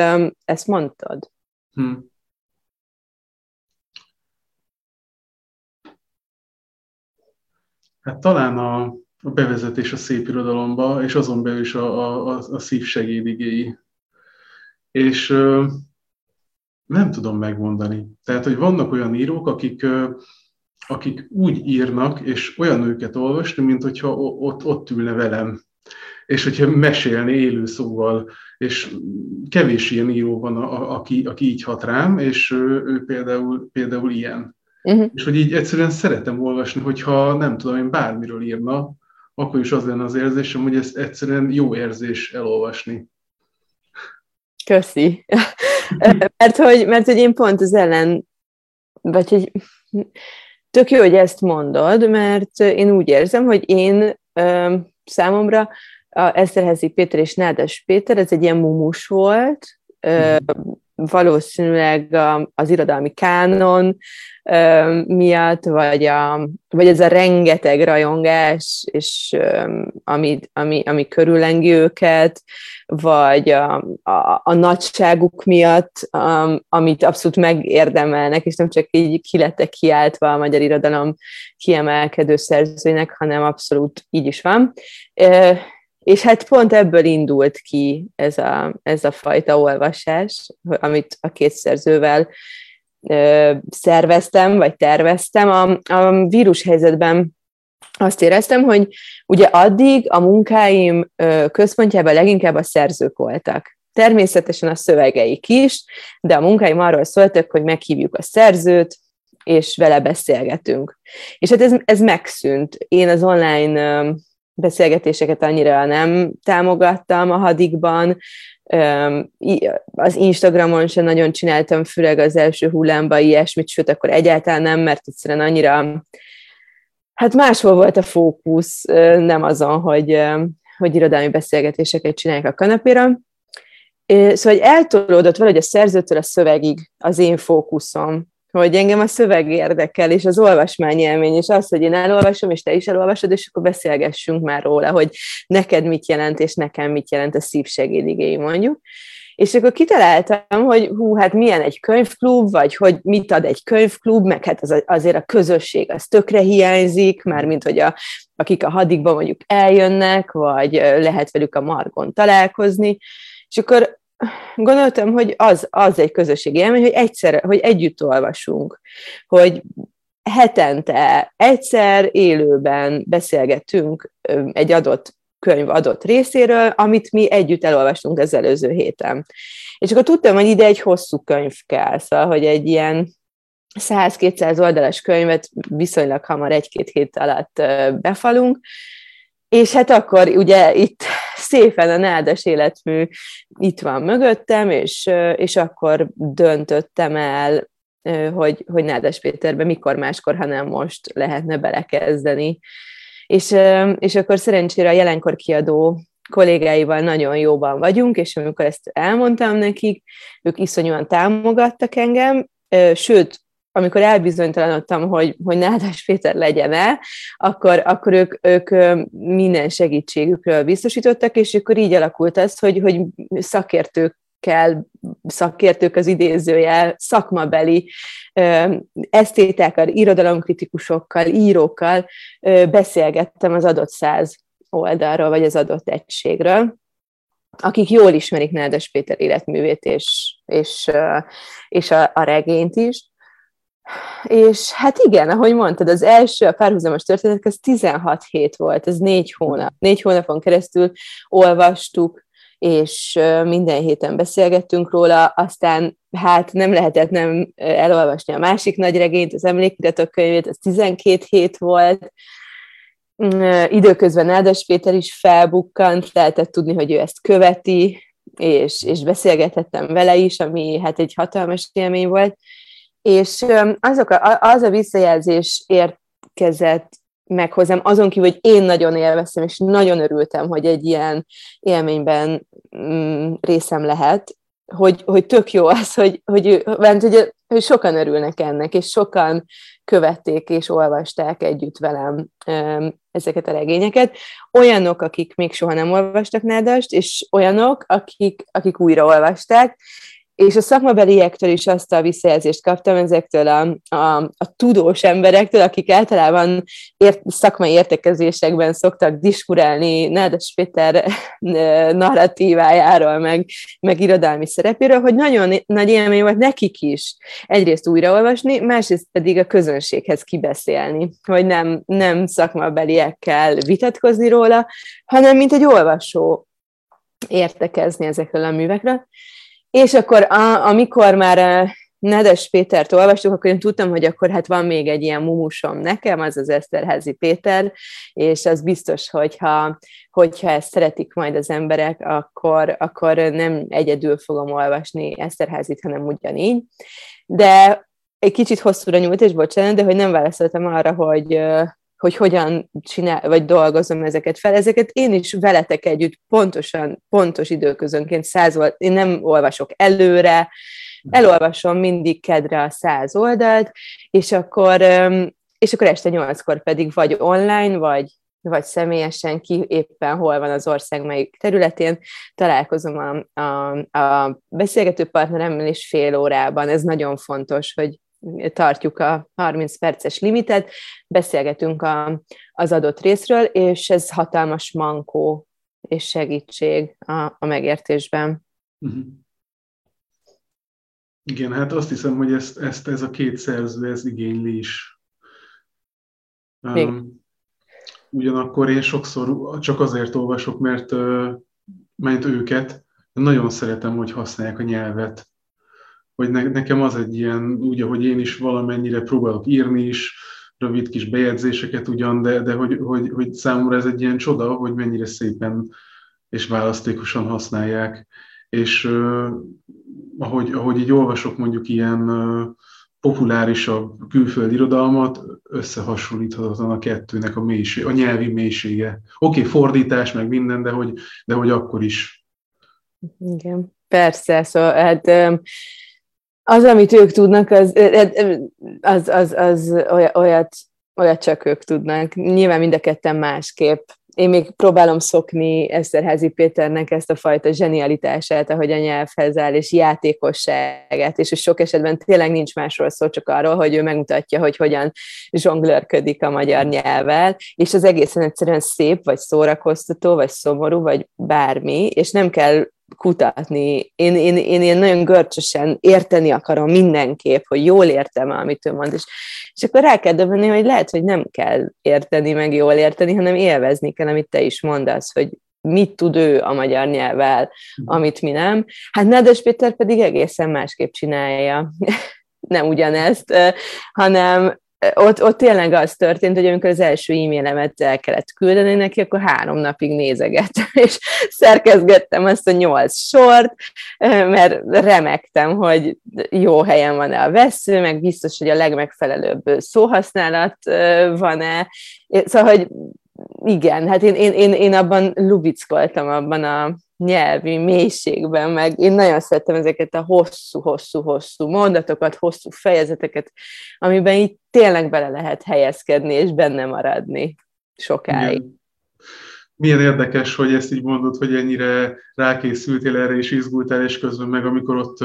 ezt mondtad? Hmm. Hát talán a, a bevezetés a szép irodalomba, és azon belül is a, a, a szív segédigéi. És ö, nem tudom megmondani. Tehát, hogy vannak olyan írók, akik, ö, akik úgy írnak, és olyan őket olvasni, mint hogyha ott, ott ülne velem. És hogyha mesélni élő szóval, és kevés ilyen író van, a, aki, aki így hat rám, és ő, ő például, például ilyen. Uh-huh. És hogy így egyszerűen szeretem olvasni, hogyha nem tudom, én bármiről írna, akkor is az lenne az érzésem, hogy ez egyszerűen jó érzés elolvasni. Köszi. [laughs] mert, hogy, mert hogy én pont az ellen, vagy hogy tök jó, hogy ezt mondod, mert én úgy érzem, hogy én számomra a Eszterházi Péter és Nádas Péter, ez egy ilyen mumus volt, mm. valószínűleg az irodalmi kánon miatt, vagy, a, vagy ez a rengeteg rajongás, és ami, ami, ami körülengi őket, vagy a, a, a nagyságuk miatt, amit abszolút megérdemelnek, és nem csak így ki lettek kiáltva a magyar irodalom kiemelkedő szerzőinek, hanem abszolút így is van. És hát pont ebből indult ki ez a, ez a fajta olvasás, amit a két szerzővel szerveztem, vagy terveztem. A, a vírushelyzetben azt éreztem, hogy ugye addig a munkáim központjában leginkább a szerzők voltak. Természetesen a szövegeik is, de a munkáim arról szóltak, hogy meghívjuk a szerzőt, és vele beszélgetünk. És hát ez, ez megszűnt. Én az online beszélgetéseket annyira nem támogattam a hadikban, az Instagramon sem nagyon csináltam, főleg az első hullámban ilyesmit, sőt, akkor egyáltalán nem, mert egyszerűen annyira, hát máshol volt a fókusz, nem azon, hogy, hogy irodalmi beszélgetéseket csinálják a kanapéra. Szóval, eltolódott valahogy a szerzőtől a szövegig az én fókuszom, hogy engem a szöveg érdekel, és az olvasmány élmény, és az, hogy én elolvasom, és te is elolvasod, és akkor beszélgessünk már róla, hogy neked mit jelent, és nekem mit jelent a szívsegédigéi mondjuk. És akkor kitaláltam, hogy hú, hát milyen egy könyvklub, vagy hogy mit ad egy könyvklub, meg hát az, azért a közösség az tökre hiányzik, már mint hogy a, akik a hadikba mondjuk eljönnek, vagy lehet velük a margon találkozni, és akkor gondoltam, hogy az, az egy közösségi élmény, hogy egyszer, hogy együtt olvasunk, hogy hetente egyszer élőben beszélgetünk egy adott könyv adott részéről, amit mi együtt elolvastunk az előző héten. És akkor tudtam, hogy ide egy hosszú könyv kell, szóval, hogy egy ilyen 100-200 oldalas könyvet viszonylag hamar egy-két hét alatt befalunk, és hát akkor ugye itt szépen a nádas életmű itt van mögöttem, és, és akkor döntöttem el, hogy, hogy Nádas Péterbe mikor máskor, ha nem most lehetne belekezdeni. És, és akkor szerencsére a jelenkor kiadó kollégáival nagyon jóban vagyunk, és amikor ezt elmondtam nekik, ők iszonyúan támogattak engem, sőt, amikor elbizonytalanodtam, hogy, hogy Nádas Péter legyen-e, akkor, akkor ők, ők minden segítségükről biztosítottak, és akkor így alakult az, hogy, hogy szakértők kell, szakértők az idézőjel, szakmabeli esztétákkal, irodalomkritikusokkal, írókkal beszélgettem az adott száz oldalról, vagy az adott egységről, akik jól ismerik Nádas Péter életművét és, és, és a, a regényt is. És hát igen, ahogy mondtad, az első, a párhuzamos történet, az 16 hét volt, ez négy hónap. Négy hónapon keresztül olvastuk, és minden héten beszélgettünk róla, aztán hát nem lehetett nem elolvasni a másik nagy regényt, az emlékiratok könyvét, az 12 hét volt, mm, időközben Nádas Péter is felbukkant, lehetett tudni, hogy ő ezt követi, és, és beszélgethettem vele is, ami hát egy hatalmas élmény volt, és azok a, az a visszajelzés érkezett meg hozzám, azon kívül, hogy én nagyon élveztem, és nagyon örültem, hogy egy ilyen élményben mm, részem lehet, hogy, hogy tök jó az, hogy, hogy, hogy, hogy, hogy sokan örülnek ennek, és sokan követték és olvasták együtt velem ezeket a regényeket. Olyanok, akik még soha nem olvastak nádast, és olyanok, akik, akik újra olvasták, és a szakmabeliektől is azt a visszajelzést kaptam, ezektől a, a, a tudós emberektől, akik általában ért, szakmai értekezésekben szoktak diskurálni Nádas Péter narratívájáról, meg, meg irodalmi szerepéről, hogy nagyon nagy élmény volt nekik is egyrészt újraolvasni, másrészt pedig a közönséghez kibeszélni, hogy nem, nem szakmabeliekkel vitatkozni róla, hanem mint egy olvasó értekezni ezekről a művekről. És akkor a, amikor már Nedes Pétert olvastuk, akkor én tudtam, hogy akkor hát van még egy ilyen mumusom nekem, az az Eszterházi Péter, és az biztos, hogyha, hogyha ezt szeretik majd az emberek, akkor, akkor nem egyedül fogom olvasni Eszterházit, hanem ugyanígy. De egy kicsit hosszúra nyújt, és bocsánat, de hogy nem válaszoltam arra, hogy, hogy hogyan csinál, vagy dolgozom ezeket fel. Ezeket én is veletek együtt pontosan, pontos időközönként száz oldalt, én nem olvasok előre, elolvasom mindig kedre a száz oldalt, és akkor, és akkor este nyolckor pedig vagy online, vagy, vagy személyesen ki éppen hol van az ország melyik területén, találkozom a, a, a beszélgető partneremmel is fél órában. Ez nagyon fontos, hogy tartjuk a 30 perces limitet, beszélgetünk a, az adott részről, és ez hatalmas mankó és segítség a, a megértésben. Uh-huh. Igen, hát azt hiszem, hogy ezt, ezt ez a két szerző, ez igényli is. Um, ugyanakkor én sokszor csak azért olvasok, mert, mert őket nagyon szeretem, hogy használják a nyelvet hogy ne, nekem az egy ilyen, úgy, ahogy én is valamennyire próbálok írni is, rövid kis bejegyzéseket ugyan, de, de hogy, hogy, hogy számomra ez egy ilyen csoda, hogy mennyire szépen és választékosan használják. És uh, ahogy, ahogy így olvasok mondjuk ilyen uh, populárisabb külföldi irodalmat, összehasonlíthatatlan a kettőnek a mélység, a nyelvi mélysége. Oké, okay, fordítás, meg minden, de hogy, de hogy akkor is. Igen, persze, szóval hát az, amit ők tudnak, az, az, az, az olyat, olyat csak ők tudnak. Nyilván mind a ketten másképp. Én még próbálom szokni Eszterházi Péternek ezt a fajta zsenialitását, ahogy a nyelvhez áll, és játékosságát, és sok esetben tényleg nincs másról szó, csak arról, hogy ő megmutatja, hogy hogyan zsonglőrködik a magyar nyelvvel, és az egészen egyszerűen szép, vagy szórakoztató, vagy szomorú, vagy bármi, és nem kell kutatni. Én, én, én, én nagyon görcsösen érteni akarom mindenképp, hogy jól értem, amit ő mond, és, és akkor rá kell döbbenni, hogy lehet, hogy nem kell érteni, meg jól érteni, hanem élvezni kell, amit te is mondasz, hogy mit tud ő a magyar nyelvvel, amit mi nem. Hát Nádas Péter pedig egészen másképp csinálja. [laughs] nem ugyanezt, hanem ott, ott tényleg az történt, hogy amikor az első e-mailemet el kellett küldeni neki, akkor három napig nézegettem, [laughs] és szerkezgettem azt a nyolc sort, mert remektem, hogy jó helyen van-e a vesző, meg biztos, hogy a legmegfelelőbb szóhasználat van-e. Szóval, hogy igen, hát én, én, én, én abban lubickoltam, abban a nyelvi mélységben, meg én nagyon szerettem ezeket a hosszú-hosszú-hosszú mondatokat, hosszú fejezeteket, amiben így tényleg bele lehet helyezkedni, és benne maradni sokáig. Igen. Milyen érdekes, hogy ezt így mondod, hogy ennyire rákészültél erre, és izgultál, és közben meg amikor ott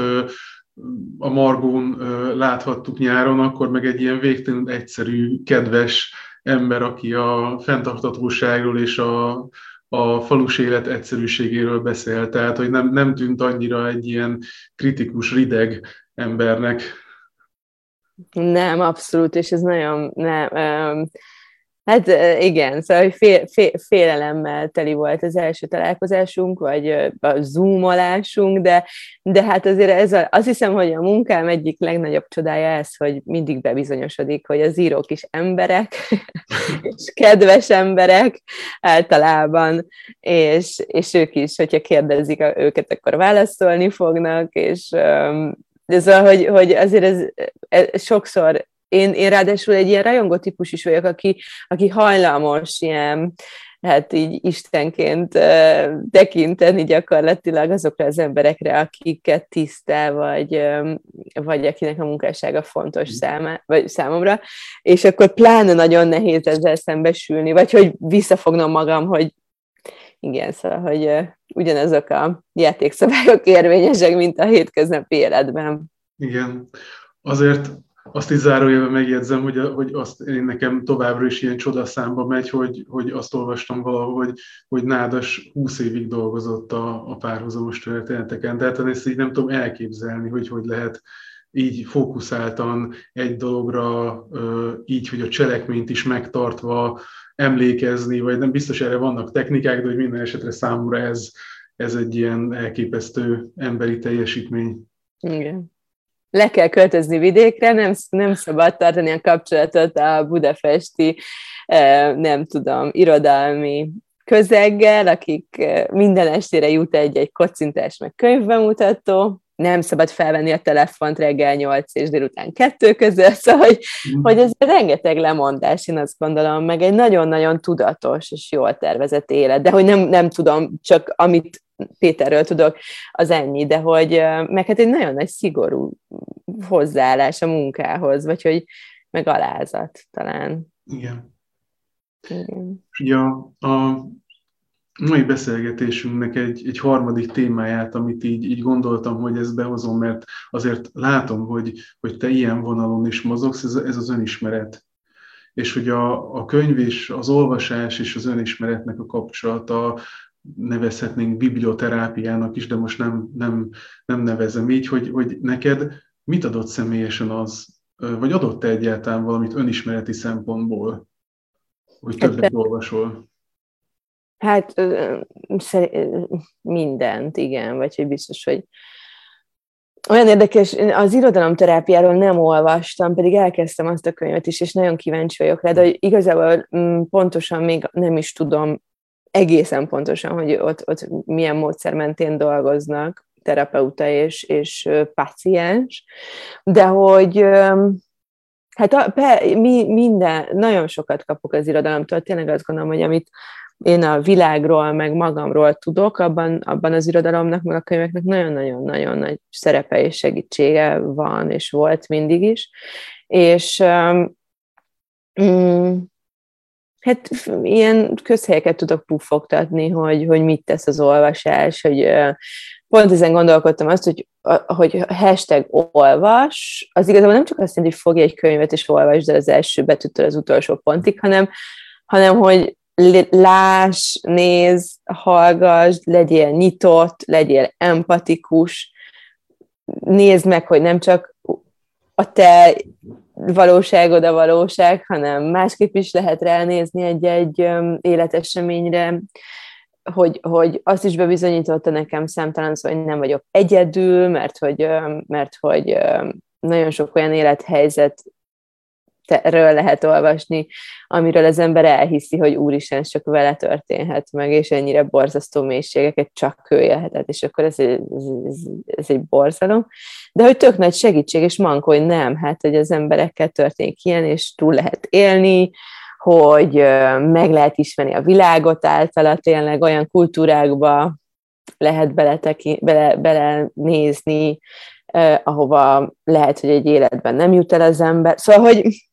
a Margón láthattuk nyáron, akkor meg egy ilyen végtelenül egyszerű, kedves ember, aki a fenntartatóságról és a, a falus élet egyszerűségéről beszél, tehát hogy nem, nem tűnt annyira egy ilyen kritikus, rideg embernek. Nem, abszolút, és ez nagyon nem, Hát igen, szóval fél, fél, félelemmel teli volt az első találkozásunk, vagy a zoomolásunk, de, de hát azért ez a, azt hiszem, hogy a munkám egyik legnagyobb csodája ez, hogy mindig bebizonyosodik, hogy az írók is emberek, [laughs] és kedves emberek általában, és, és ők is, hogyha kérdezik őket, akkor válaszolni fognak, és de szóval, hogy, hogy azért ez, ez sokszor én, én ráadásul egy ilyen rajongó típus is vagyok, aki, aki hajlamos ilyen, hát így istenként uh, tekinteni gyakorlatilag azokra az emberekre, akiket tisztel, vagy, um, vagy akinek a munkássága fontos mm. száma, vagy számomra, és akkor pláne nagyon nehéz ezzel szembesülni, vagy hogy visszafognom magam, hogy igen, szóval, hogy uh, ugyanazok a játékszabályok [laughs] érvényesek, mint a hétköznapi életben. Igen, azért azt is zárójelben megjegyzem, hogy, hogy azt én nekem továbbra is ilyen csodaszámba megy, hogy, hogy azt olvastam valahol, hogy, hogy Nádas 20 évig dolgozott a, a párhuzamos történeteken. Tehát ezt így nem tudom elképzelni, hogy hogy lehet így fókuszáltan egy dologra, így, hogy a cselekményt is megtartva emlékezni, vagy nem biztos erre vannak technikák, de hogy minden esetre számomra ez, ez egy ilyen elképesztő emberi teljesítmény. Igen le kell költözni vidékre, nem, nem szabad tartani a kapcsolatot a budapesti, nem tudom, irodalmi közeggel, akik minden estére jut egy-egy kocintás meg könyvbemutató, nem szabad felvenni a telefont reggel 8 és délután 2 között, [laughs] szóval, hogy, mm. hogy ez rengeteg lemondás, én azt gondolom, meg egy nagyon-nagyon tudatos és jól tervezett élet, de hogy nem, nem tudom, csak amit Péterről tudok, az ennyi, de hogy meg hát egy nagyon nagy szigorú hozzáállás a munkához, vagy hogy meg alázat talán. Igen. Igen. Ugye a, a mai beszélgetésünknek egy, egy harmadik témáját, amit így, így gondoltam, hogy ezt behozom, mert azért látom, hogy, hogy te ilyen vonalon is mozogsz, ez, ez az önismeret. És hogy a, a könyv és az olvasás és az önismeretnek a kapcsolata nevezhetnénk biblioterápiának is, de most nem, nem, nem nevezem így, hogy, hogy neked mit adott személyesen az, vagy adott-e egyáltalán valamit önismereti szempontból, hogy többet hát, olvasol? Hát mindent, igen, vagy hogy biztos, hogy olyan érdekes, az irodalomterápiáról nem olvastam, pedig elkezdtem azt a könyvet is, és nagyon kíváncsi vagyok rá, de igazából mm, pontosan még nem is tudom egészen pontosan, hogy ott, ott milyen módszer mentén dolgoznak terapeuta és, és paciens, de hogy hát a, be, mi, minden, nagyon sokat kapok az irodalomtól, tényleg azt gondolom, hogy amit én a világról, meg magamról tudok, abban, abban az irodalomnak, meg a könyveknek nagyon-nagyon-nagyon nagy szerepe és segítsége van, és volt mindig is. És um, hát ilyen közhelyeket tudok puffogtatni, hogy, hogy mit tesz az olvasás, hogy pont ezen gondolkodtam azt, hogy, hogy hashtag olvas, az igazából nem csak azt jelenti, hogy fogj egy könyvet és olvasd el az első betűtől az utolsó pontig, hanem, hanem hogy láss, néz, hallgass, legyél nyitott, legyél empatikus, nézd meg, hogy nem csak a te valóságod a valóság, hanem másképp is lehet ránézni egy-egy életeseményre, hogy, hogy azt is bebizonyította nekem számtalan hogy nem vagyok egyedül, mert hogy, mert hogy nagyon sok olyan élethelyzet ről lehet olvasni, amiről az ember elhiszi, hogy úristen, csak vele történhet meg, és ennyire borzasztó mélységeket csak ő élhetett, és akkor ez, ez, ez, ez egy borzalom. De hogy tök nagy segítség, és mankó, hogy nem, hát, hogy az emberekkel történik ilyen, és túl lehet élni, hogy meg lehet ismerni a világot általa, tényleg olyan kultúrákba lehet beleteki, bele, bele nézni, eh, ahova lehet, hogy egy életben nem jut el az ember. Szóval, hogy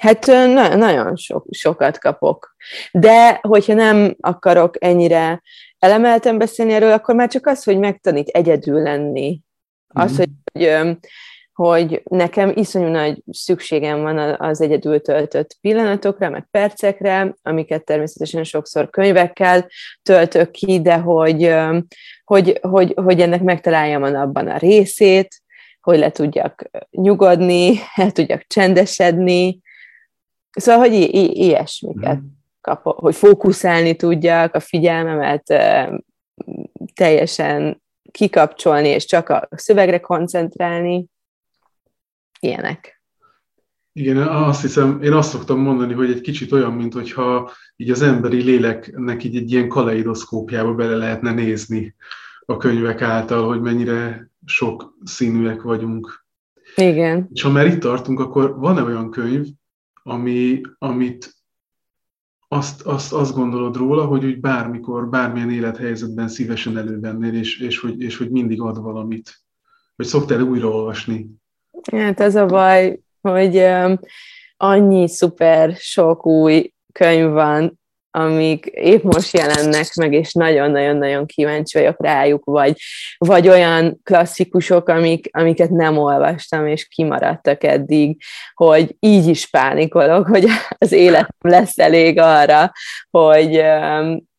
Hát na- nagyon sok, sokat kapok. De hogyha nem akarok ennyire elemelten beszélni erről, akkor már csak az, hogy megtanít egyedül lenni. Az, mm. hogy, hogy, hogy nekem iszonyú nagy szükségem van az egyedül töltött pillanatokra, meg percekre, amiket természetesen sokszor könyvekkel töltök ki, de hogy, hogy, hogy, hogy ennek megtaláljam abban a részét, hogy le tudjak nyugodni, [laughs] el tudjak csendesedni, Szóval, hogy i- i- ilyesmiket mm. kapok, hogy fókuszálni tudjak, a figyelmemet teljesen kikapcsolni, és csak a szövegre koncentrálni, ilyenek. Igen, azt hiszem, én azt szoktam mondani, hogy egy kicsit olyan, mint hogyha így az emberi léleknek így egy ilyen kaleidoszkópjába bele lehetne nézni a könyvek által, hogy mennyire sok színűek vagyunk. Igen. És ha már itt tartunk, akkor van-e olyan könyv, ami, amit azt, azt, azt gondolod róla, hogy úgy bármikor, bármilyen élethelyzetben szívesen elővennél, és, és, hogy, és hogy mindig ad valamit. Vagy szoktál újraolvasni? Hát ez a baj, hogy annyi szuper sok új könyv van, amik épp most jelennek meg, és nagyon-nagyon-nagyon kíváncsi vagyok rájuk, vagy, vagy olyan klasszikusok, amik, amiket nem olvastam, és kimaradtak eddig, hogy így is pánikolok, hogy az életem lesz elég arra, hogy,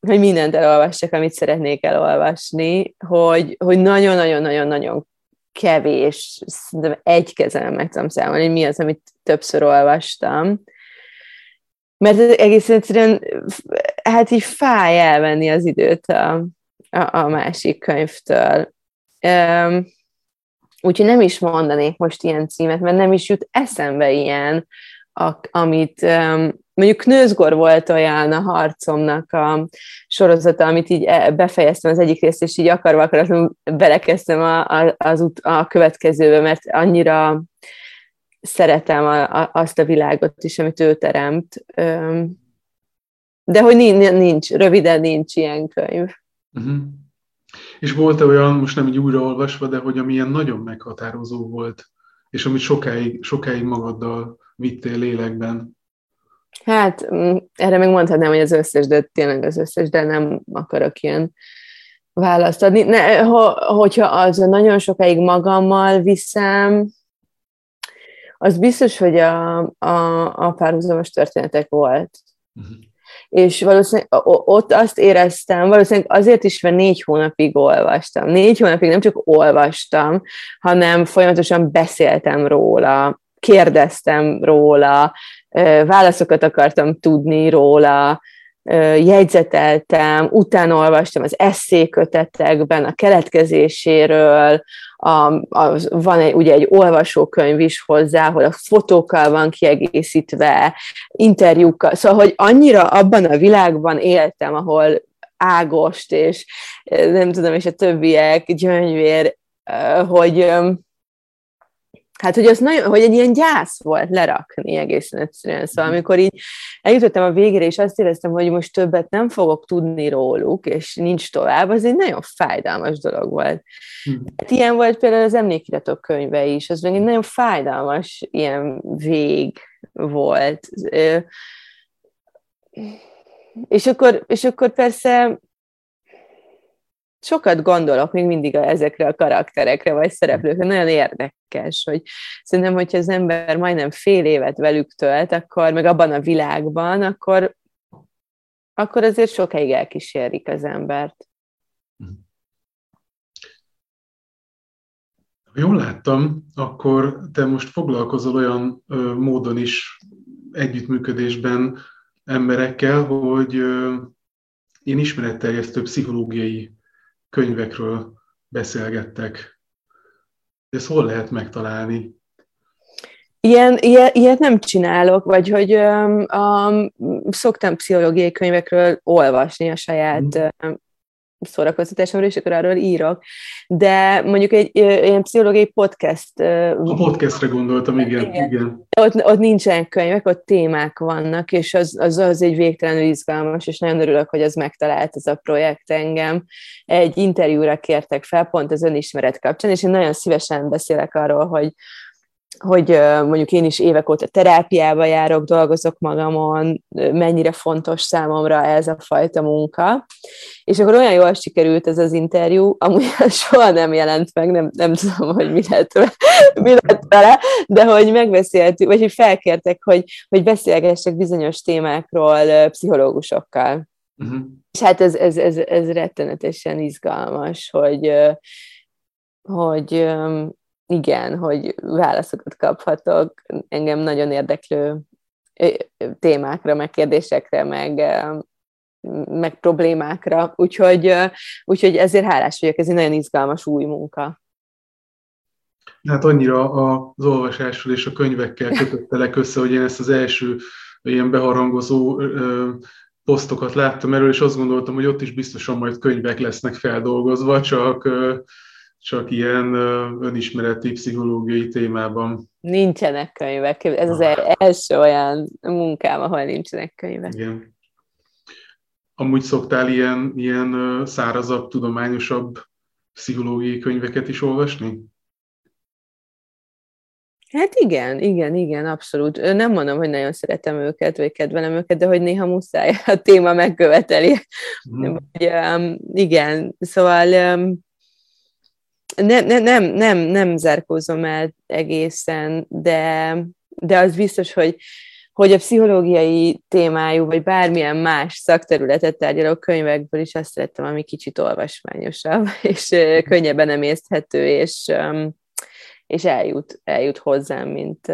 hogy mindent elolvassak, amit szeretnék elolvasni, hogy, hogy nagyon-nagyon-nagyon-nagyon kevés, egy kezem meg tudom számolni, mi az, amit többször olvastam, mert egész egyszerűen hát így fáj elvenni az időt a, a, a másik könyvtől. Um, úgyhogy nem is mondanék most ilyen címet, mert nem is jut eszembe ilyen, a, amit um, mondjuk Knőzgor volt olyan a harcomnak a sorozata, amit így e, befejeztem az egyik részt, és így akarva akaratlanul belekezdtem a, a, az út, a következőbe, mert annyira szeretem a, a, azt a világot is, amit ő teremt. De hogy nincs, nincs röviden nincs ilyen könyv. Uh-huh. És volt-e olyan, most nem így újraolvasva, de hogy amilyen nagyon meghatározó volt, és amit sokáig, sokáig magaddal vittél lélekben? Hát, mm, erre meg mondhatnám, hogy az összes, de tényleg az összes, de nem akarok ilyen választ adni. Ne, ho, hogyha az nagyon sokáig magammal viszem, az biztos, hogy a, a, a párhuzamos történetek volt. Uh-huh. És valószínűleg ott azt éreztem, valószínűleg azért is, mert négy hónapig olvastam. Négy hónapig nem csak olvastam, hanem folyamatosan beszéltem róla, kérdeztem róla, válaszokat akartam tudni róla, jegyzeteltem, utána olvastam az eszékötetekben a keletkezéséről, a, a, van egy, ugye egy olvasókönyv is hozzá, ahol a fotókkal van kiegészítve, interjúkkal, szóval, hogy annyira abban a világban éltem, ahol Ágost és nem tudom, és a többiek, Gyöngyvér, hogy Hát, hogy az nagyon, hogy egy ilyen gyász volt lerakni egészen egyszerűen. Szóval mhm. amikor így eljutottam a végére, és azt éreztem, hogy most többet nem fogok tudni róluk, és nincs tovább, az egy nagyon fájdalmas dolog volt. Hmm. Hát ilyen volt például az emlékiratok könyve is, az meg egy nagyon fájdalmas ilyen vég volt. És akkor, és akkor persze sokat gondolok még mindig ezekre a karakterekre, vagy szereplőkre. Nagyon érdekes, hogy szerintem, hogyha az ember majdnem fél évet velük tölt, akkor meg abban a világban, akkor akkor azért sokáig elkísérik az embert. Jól láttam, akkor te most foglalkozol olyan ö, módon is együttműködésben emberekkel, hogy ö, én ismeretterjesztő pszichológiai könyvekről beszélgettek. Ezt hol lehet megtalálni? Ilyen, ilyen, ilyet nem csinálok, vagy hogy um, um, szoktam pszichológiai könyvekről olvasni a saját mm szórakoztatásomról, és akkor arról írok. De mondjuk egy ilyen pszichológiai podcast... A podcastre gondoltam, igen. igen. igen. Ott, ott nincsen könyvek, ott témák vannak, és az, az, az egy végtelenül izgalmas, és nagyon örülök, hogy az megtalált ez a projekt engem. Egy interjúra kértek fel, pont az önismeret kapcsán, és én nagyon szívesen beszélek arról, hogy, hogy mondjuk én is évek óta terápiába járok, dolgozok magamon, mennyire fontos számomra ez a fajta munka. És akkor olyan jól sikerült ez az interjú, amúgy [laughs] soha nem jelent meg, nem, nem tudom, hogy mi lett, mi lett vele, de hogy megbeszéltük, vagy hogy felkértek, hogy, hogy beszélgessek bizonyos témákról pszichológusokkal. Uh-huh. És hát ez, ez, ez, ez rettenetesen izgalmas, hogy, hogy igen, hogy válaszokat kaphatok engem nagyon érdeklő témákra, meg kérdésekre, meg, meg problémákra. Úgyhogy, úgyhogy ezért hálás vagyok, ez egy nagyon izgalmas új munka. Hát annyira az olvasással és a könyvekkel kötöttelek össze, hogy én ezt az első ilyen beharangozó posztokat láttam erről, és azt gondoltam, hogy ott is biztosan majd könyvek lesznek feldolgozva, csak csak ilyen önismereti, pszichológiai témában. Nincsenek könyvek. Ez az első olyan munkám, ahol nincsenek könyvek. Igen. Amúgy szoktál ilyen, ilyen szárazabb, tudományosabb pszichológiai könyveket is olvasni? Hát igen, igen, igen, abszolút. Nem mondom, hogy nagyon szeretem őket, vagy kedvelem őket, de hogy néha muszáj, a téma megköveteli. Mm. Vagy, um, igen, szóval um, nem, nem, nem, nem, nem zárkózom el egészen, de, de az biztos, hogy, hogy a pszichológiai témájú, vagy bármilyen más szakterületet tárgyaló könyvekből is azt szerettem, ami kicsit olvasmányosabb, [laughs] és könnyebben emészthető, és, és eljut, eljut hozzám, mint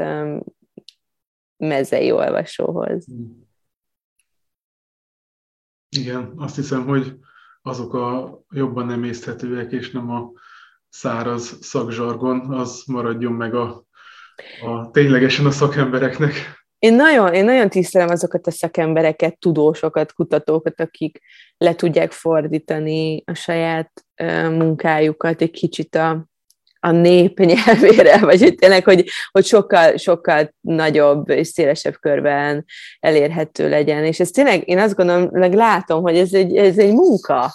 mezei olvasóhoz. Igen, azt hiszem, hogy azok a jobban emészthetőek, és nem a száraz szakzsargon, az maradjon meg a, a ténylegesen a szakembereknek. Én nagyon, én nagyon tisztelem azokat a szakembereket, tudósokat, kutatókat, akik le tudják fordítani a saját munkájukat egy kicsit a, a nép [laughs] nyelvére, vagy hogy tényleg, hogy, hogy sokkal, sokkal nagyobb és szélesebb körben elérhető legyen. És ez tényleg, én azt gondolom, meg látom, hogy ez egy, ez egy munka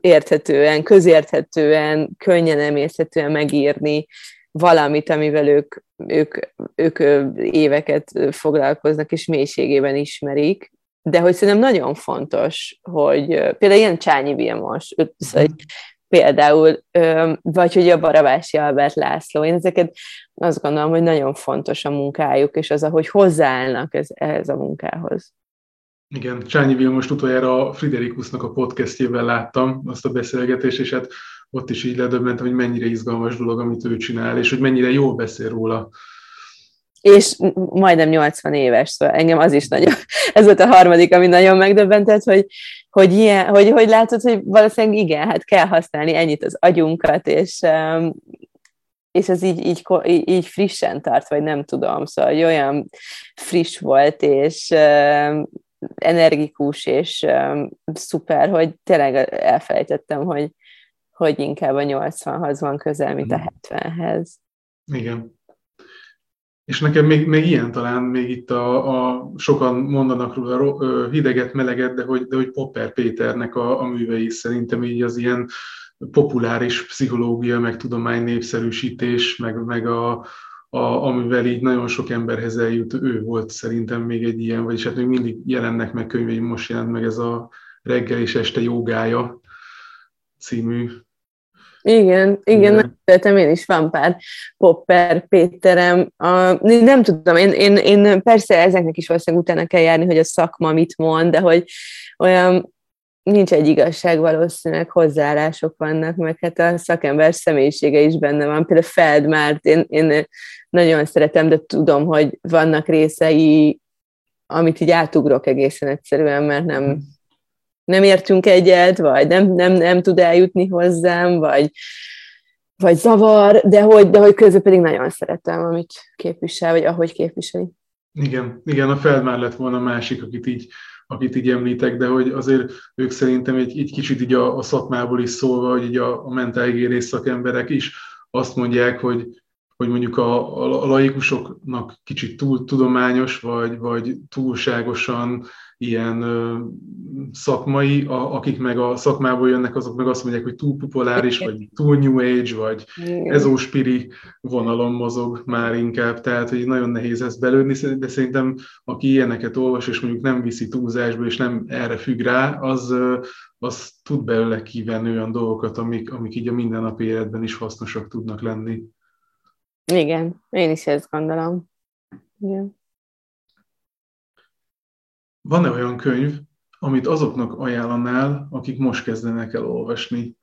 érthetően, közérthetően, könnyen emészhetően megírni valamit, amivel ők, ők, ők éveket foglalkoznak és mélységében ismerik, de hogy szerintem nagyon fontos, hogy például ilyen Csányi Vilmos, szóval például, vagy hogy a Baravási Albert László, én ezeket azt gondolom, hogy nagyon fontos a munkájuk, és az, ahogy hozzáállnak ez, ehhez a munkához. Igen, Csányi Vilmos utoljára a Friderikusnak a podcastjében láttam azt a beszélgetést, és hát ott is így ledöbbentem, hogy mennyire izgalmas dolog, amit ő csinál, és hogy mennyire jól beszél róla. És majdnem 80 éves, szóval engem az is nagyon, [laughs] ez volt a harmadik, ami nagyon megdöbbentett, hogy, hogy, ilyen, hogy, hogy látod, hogy valószínűleg igen, hát kell használni ennyit az agyunkat, és, és ez így, így, így frissen tart, vagy nem tudom, szóval hogy olyan friss volt, és energikus, és szuper, hogy tényleg elfelejtettem, hogy, hogy inkább a 80-hoz van közel, mint a 70-hez. Igen. És nekem még, még ilyen talán, még itt a, a sokan mondanak róla hideget, meleget, de hogy, de hogy Popper Péternek a, a művei szerintem így az ilyen populáris pszichológia, meg tudomány népszerűsítés, meg, meg a, a, amivel így nagyon sok emberhez eljut, ő volt szerintem még egy ilyen, vagyis hát még mindig jelennek meg könyvei, most jelent meg ez a reggel és este jogája című Igen, igen, igen. én is, van pár Popper, Péterem. A, nem tudom, én, én, én persze ezeknek is valószínűleg utána kell járni, hogy a szakma mit mond, de hogy olyan nincs egy igazság, valószínűleg hozzáállások vannak, meg hát a szakember személyisége is benne van. Például Feldmárt én, én nagyon szeretem, de tudom, hogy vannak részei, amit így átugrok egészen egyszerűen, mert nem, nem értünk egyet, vagy nem, nem, nem tud eljutni hozzám, vagy, vagy zavar, de hogy, de hogy közben pedig nagyon szeretem, amit képvisel, vagy ahogy képviseli. Igen, igen, a Feldmár lett volna másik, akit így, akit így említek, de hogy azért ők szerintem egy, egy kicsit így a, a szakmából is szólva, hogy így a, a mentálgérész szakemberek is azt mondják, hogy, hogy mondjuk a, a laikusoknak kicsit túl tudományos, vagy, vagy túlságosan ilyen szakmai, a, akik meg a szakmából jönnek, azok meg azt mondják, hogy túl populáris, vagy túl new age, vagy ezóspiri vonalon mozog már inkább, tehát hogy nagyon nehéz ezt belőni, de szerintem aki ilyeneket olvas, és mondjuk nem viszi túlzásba, és nem erre függ rá, az, az tud belőle kivenni olyan dolgokat, amik, amik így a mindennapi életben is hasznosak tudnak lenni. Igen, én is ezt gondolom. Igen. Van-e olyan könyv, amit azoknak ajánlanál, akik most kezdenek el olvasni,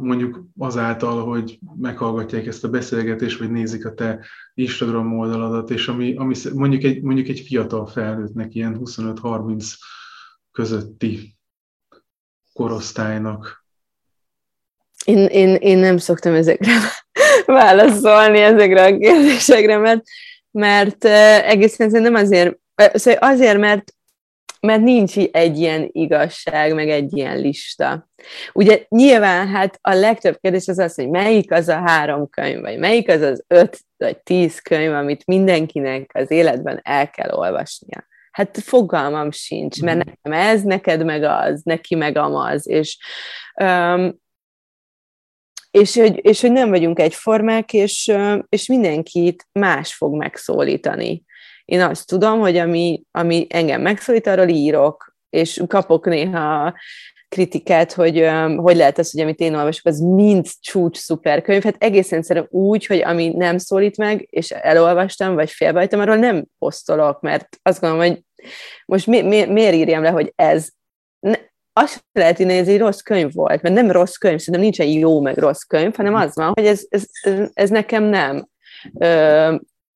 mondjuk azáltal, hogy meghallgatják ezt a beszélgetést, vagy nézik a te Instagram oldaladat, és ami, ami mondjuk, egy, mondjuk egy fiatal felnőttnek, ilyen 25-30 közötti korosztálynak. Én, én, én nem szoktam ezekre [laughs] válaszolni, ezekre a kérdésekre, mert, mert egészen nem azért, szóval azért, mert mert nincs egy ilyen igazság, meg egy ilyen lista. Ugye nyilván hát a legtöbb kérdés az az, hogy melyik az a három könyv, vagy melyik az az öt vagy tíz könyv, amit mindenkinek az életben el kell olvasnia. Hát fogalmam sincs, mert mhm. nekem ez, neked meg az, neki meg amaz, és um, és hogy, és hogy nem vagyunk egyformák, és, és mindenkit más fog megszólítani. Én azt tudom, hogy ami, ami engem megszólít, arról írok, és kapok néha kritikát, hogy hogy lehet az, hogy amit én olvasok, az mind csúcs szuperkönyv. Hát egészen szerintem úgy, hogy ami nem szólít meg, és elolvastam, vagy félbajtam, arról nem posztolok, mert azt gondolom, hogy most mi, mi, miért írjam le, hogy ez? Ne, azt lehet írni, hogy ez egy rossz könyv volt, mert nem rossz könyv, szerintem nincsen jó meg rossz könyv, hanem az van, hogy ez, ez, ez nekem nem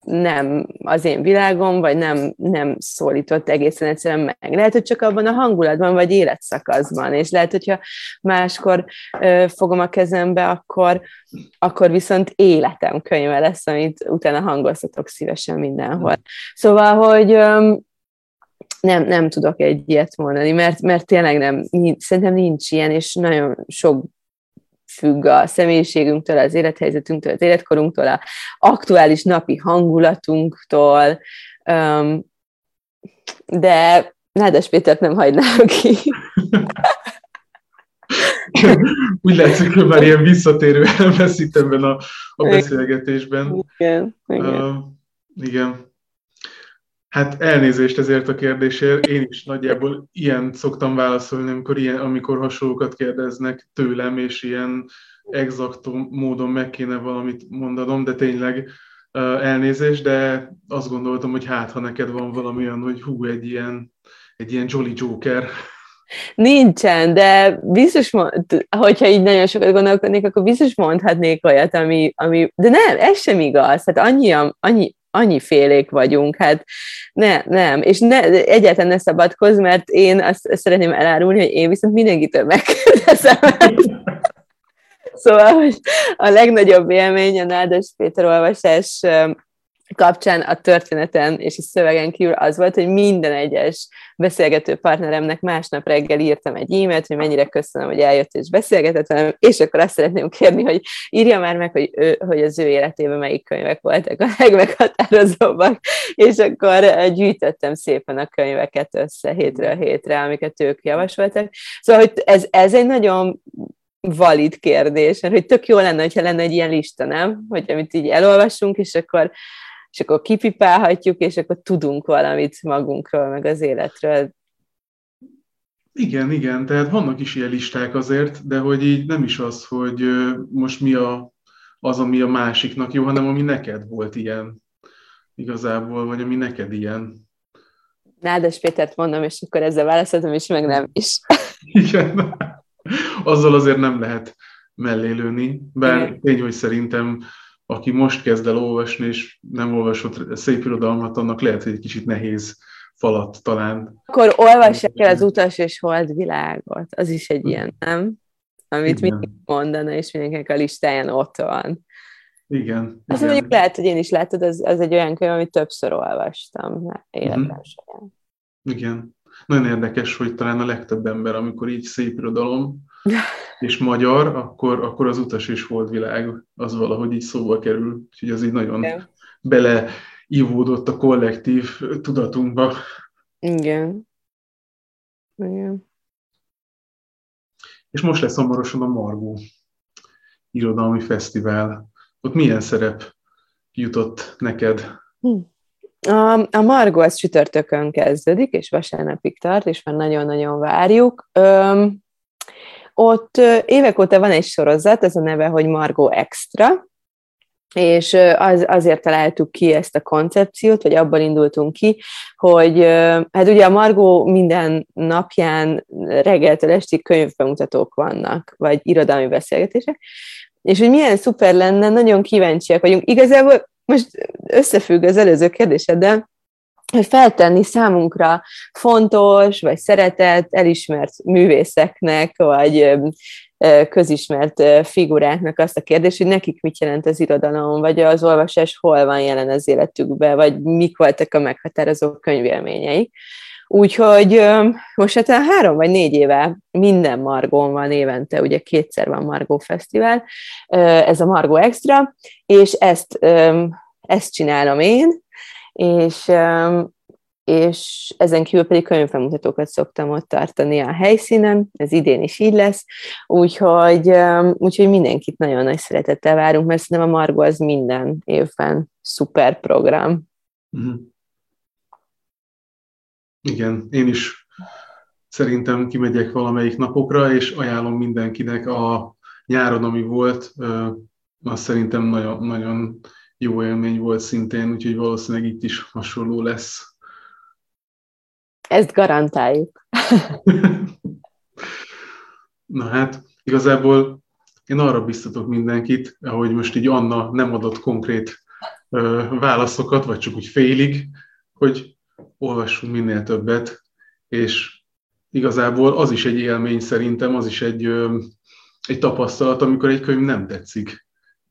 nem az én világom, vagy nem, nem szólított egészen egyszerűen meg. Lehet, hogy csak abban a hangulatban, vagy életszakaszban, és lehet, hogyha máskor ö, fogom a kezembe, akkor, akkor viszont életem könyve lesz, amit utána hangoztatok szívesen mindenhol. Szóval, hogy ö, nem, nem tudok egy ilyet mondani, mert, mert tényleg nem, szerintem nincs ilyen, és nagyon sok függ a személyiségünktől, az élethelyzetünktől, az életkorunktól, a aktuális napi hangulatunktól, de Nádas Pétert nem hagynám ki. [laughs] Úgy látszik, hogy már ilyen visszatérő elvesz itt ebben a, a beszélgetésben. Igen, igen. Uh, igen. Hát elnézést ezért a kérdésért. Én is nagyjából ilyen szoktam válaszolni, amikor, ilyen, amikor hasonlókat kérdeznek tőlem, és ilyen exakt módon meg kéne valamit mondanom, de tényleg elnézést, de azt gondoltam, hogy hát, ha neked van valami olyan, hogy hú, egy ilyen, egy ilyen Jolly Joker. Nincsen, de biztos, mond, hogyha így nagyon sokat gondolkodnék, akkor biztos mondhatnék olyat, ami, ami de nem, ez sem igaz. Hát annyi, annyi, annyi félék vagyunk, hát ne, nem, és ne, egyáltalán ne szabadkozz, mert én azt, szeretném elárulni, hogy én viszont mindenkitől megkérdezem. [laughs] szóval, hogy a legnagyobb élmény a Nádas Péter olvasás kapcsán a történeten és a szövegen kívül az volt, hogy minden egyes beszélgető partneremnek másnap reggel írtam egy e-mailt, hogy mennyire köszönöm, hogy eljött és beszélgetett velem, és akkor azt szeretném kérni, hogy írja már meg, hogy, ő, hogy az ő életében melyik könyvek voltak a legmeghatározóbbak, és akkor gyűjtöttem szépen a könyveket össze hétről hétre, amiket ők javasoltak. Szóval, hogy ez, ez egy nagyon valid kérdés, mert hogy tök jó lenne, hogyha lenne egy ilyen lista, nem? Hogy amit így elolvasunk, és akkor és akkor kipipálhatjuk, és akkor tudunk valamit magunkról, meg az életről. Igen, igen, tehát vannak is ilyen listák azért, de hogy így nem is az, hogy most mi a, az, ami a másiknak jó, hanem ami neked volt ilyen igazából, vagy ami neked ilyen. Nádas Pétert mondom, és akkor ezzel válaszolom is, meg nem is. [laughs] Igen, azzal azért nem lehet mellélőni, bár Igen. tény, hogy szerintem aki most kezd el olvasni, és nem olvasott szép irodalmat, annak lehet, hogy egy kicsit nehéz falat talán. Akkor olvassák el az utas és hold világot. Az is egy ilyen, nem? Amit Igen. mindig mondana, és mindenkinek a listáján ott van. Igen. Azt igen. mondjuk lehet, hogy én is látod, az, az egy olyan könyv, amit többször olvastam életem uh-huh. során. Igen. Nagyon érdekes, hogy talán a legtöbb ember, amikor így szép irodalom, [laughs] és magyar, akkor, akkor az utas és világ az valahogy így szóba kerül. Úgyhogy az így nagyon Igen. beleivódott a kollektív tudatunkba. Igen. Igen. És most lesz hamarosan a Margó Irodalmi Fesztivál. Ott milyen szerep jutott neked? Hm. A, a Margó az csütörtökön kezdődik, és vasárnapig tart, és már nagyon-nagyon várjuk. Öm, ott évek óta van egy sorozat, ez a neve, hogy Margó Extra, és az, azért találtuk ki ezt a koncepciót, vagy abban indultunk ki, hogy hát ugye a Margó minden napján reggeltől estig könyvbemutatók vannak, vagy irodalmi beszélgetések, és hogy milyen szuper lenne, nagyon kíváncsiak vagyunk. Igazából most összefügg az előző kérdéseddel, hogy feltenni számunkra fontos, vagy szeretett, elismert művészeknek, vagy közismert figuráknak azt a kérdést, hogy nekik mit jelent az irodalom, vagy az olvasás hol van jelen az életükben, vagy mik voltak a meghatározó könyvélményeik. Úgyhogy most hát három vagy négy éve minden Margón van évente, ugye kétszer van Margó Fesztivál, ez a Margó Extra, és ezt, ezt csinálom én, és, és ezen kívül pedig könyvbemutatókat szoktam ott tartani a helyszínen, ez idén is így lesz, úgyhogy, úgyhogy mindenkit nagyon nagy szeretettel várunk, mert szerintem a Margó az minden évben szuper program. Mm-hmm. Igen, én is szerintem kimegyek valamelyik napokra, és ajánlom mindenkinek a nyáron, ami volt, az szerintem nagyon, nagyon jó élmény volt szintén, úgyhogy valószínűleg itt is hasonló lesz. Ezt garantáljuk. [laughs] Na hát, igazából én arra biztatok mindenkit, ahogy most így Anna nem adott konkrét ö, válaszokat, vagy csak úgy félig, hogy olvassunk minél többet, és igazából az is egy élmény szerintem, az is egy, egy tapasztalat, amikor egy könyv nem tetszik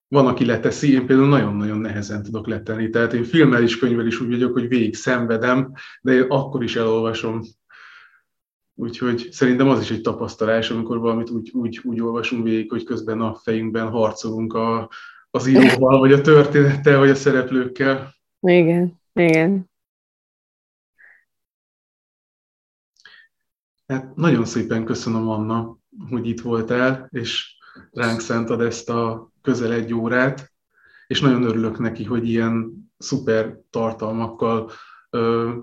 van, aki leteszi, én például nagyon-nagyon nehezen tudok letenni. Tehát én filmmel is, könyvvel is úgy vagyok, hogy végig szenvedem, de én akkor is elolvasom. Úgyhogy szerintem az is egy tapasztalás, amikor valamit úgy, úgy, úgy olvasunk végig, hogy közben a fejünkben harcolunk a, az íróval, vagy a történettel, vagy a szereplőkkel. Igen, igen. Hát nagyon szépen köszönöm, Anna, hogy itt voltál, és ránk szántad ezt a közel egy órát, és nagyon örülök neki, hogy ilyen szuper tartalmakkal ö,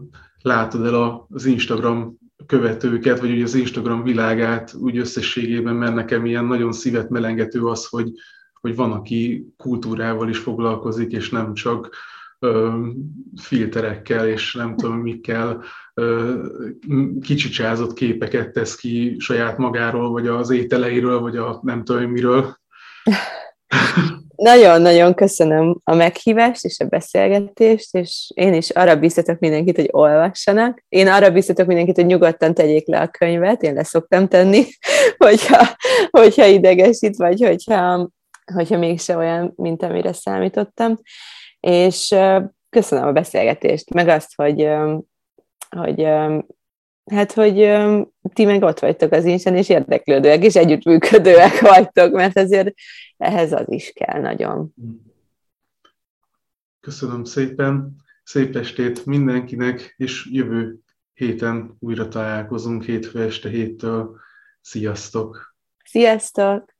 látod el az Instagram követőket, vagy ugye az Instagram világát úgy összességében, mert nekem ilyen nagyon szívet melengető az, hogy, hogy van, aki kultúrával is foglalkozik, és nem csak filterekkel, és nem tudom mikkel kicsicsázott képeket tesz ki saját magáról, vagy az ételeiről, vagy a nem tudom miről. Nagyon-nagyon köszönöm a meghívást és a beszélgetést, és én is arra biztatok mindenkit, hogy olvassanak. Én arra biztatok mindenkit, hogy nyugodtan tegyék le a könyvet, én leszoktam tenni, [laughs] hogyha, hogyha idegesít, vagy hogyha, hogyha mégse olyan, mint amire számítottam. És köszönöm a beszélgetést, meg azt, hogy, hogy Hát, hogy ti meg ott vagytok az incsen, és érdeklődőek, és együttműködőek vagytok, mert azért ehhez az is kell nagyon. Köszönöm szépen, szép estét mindenkinek, és jövő héten újra találkozunk hétfő este héttől. Sziasztok! Sziasztok!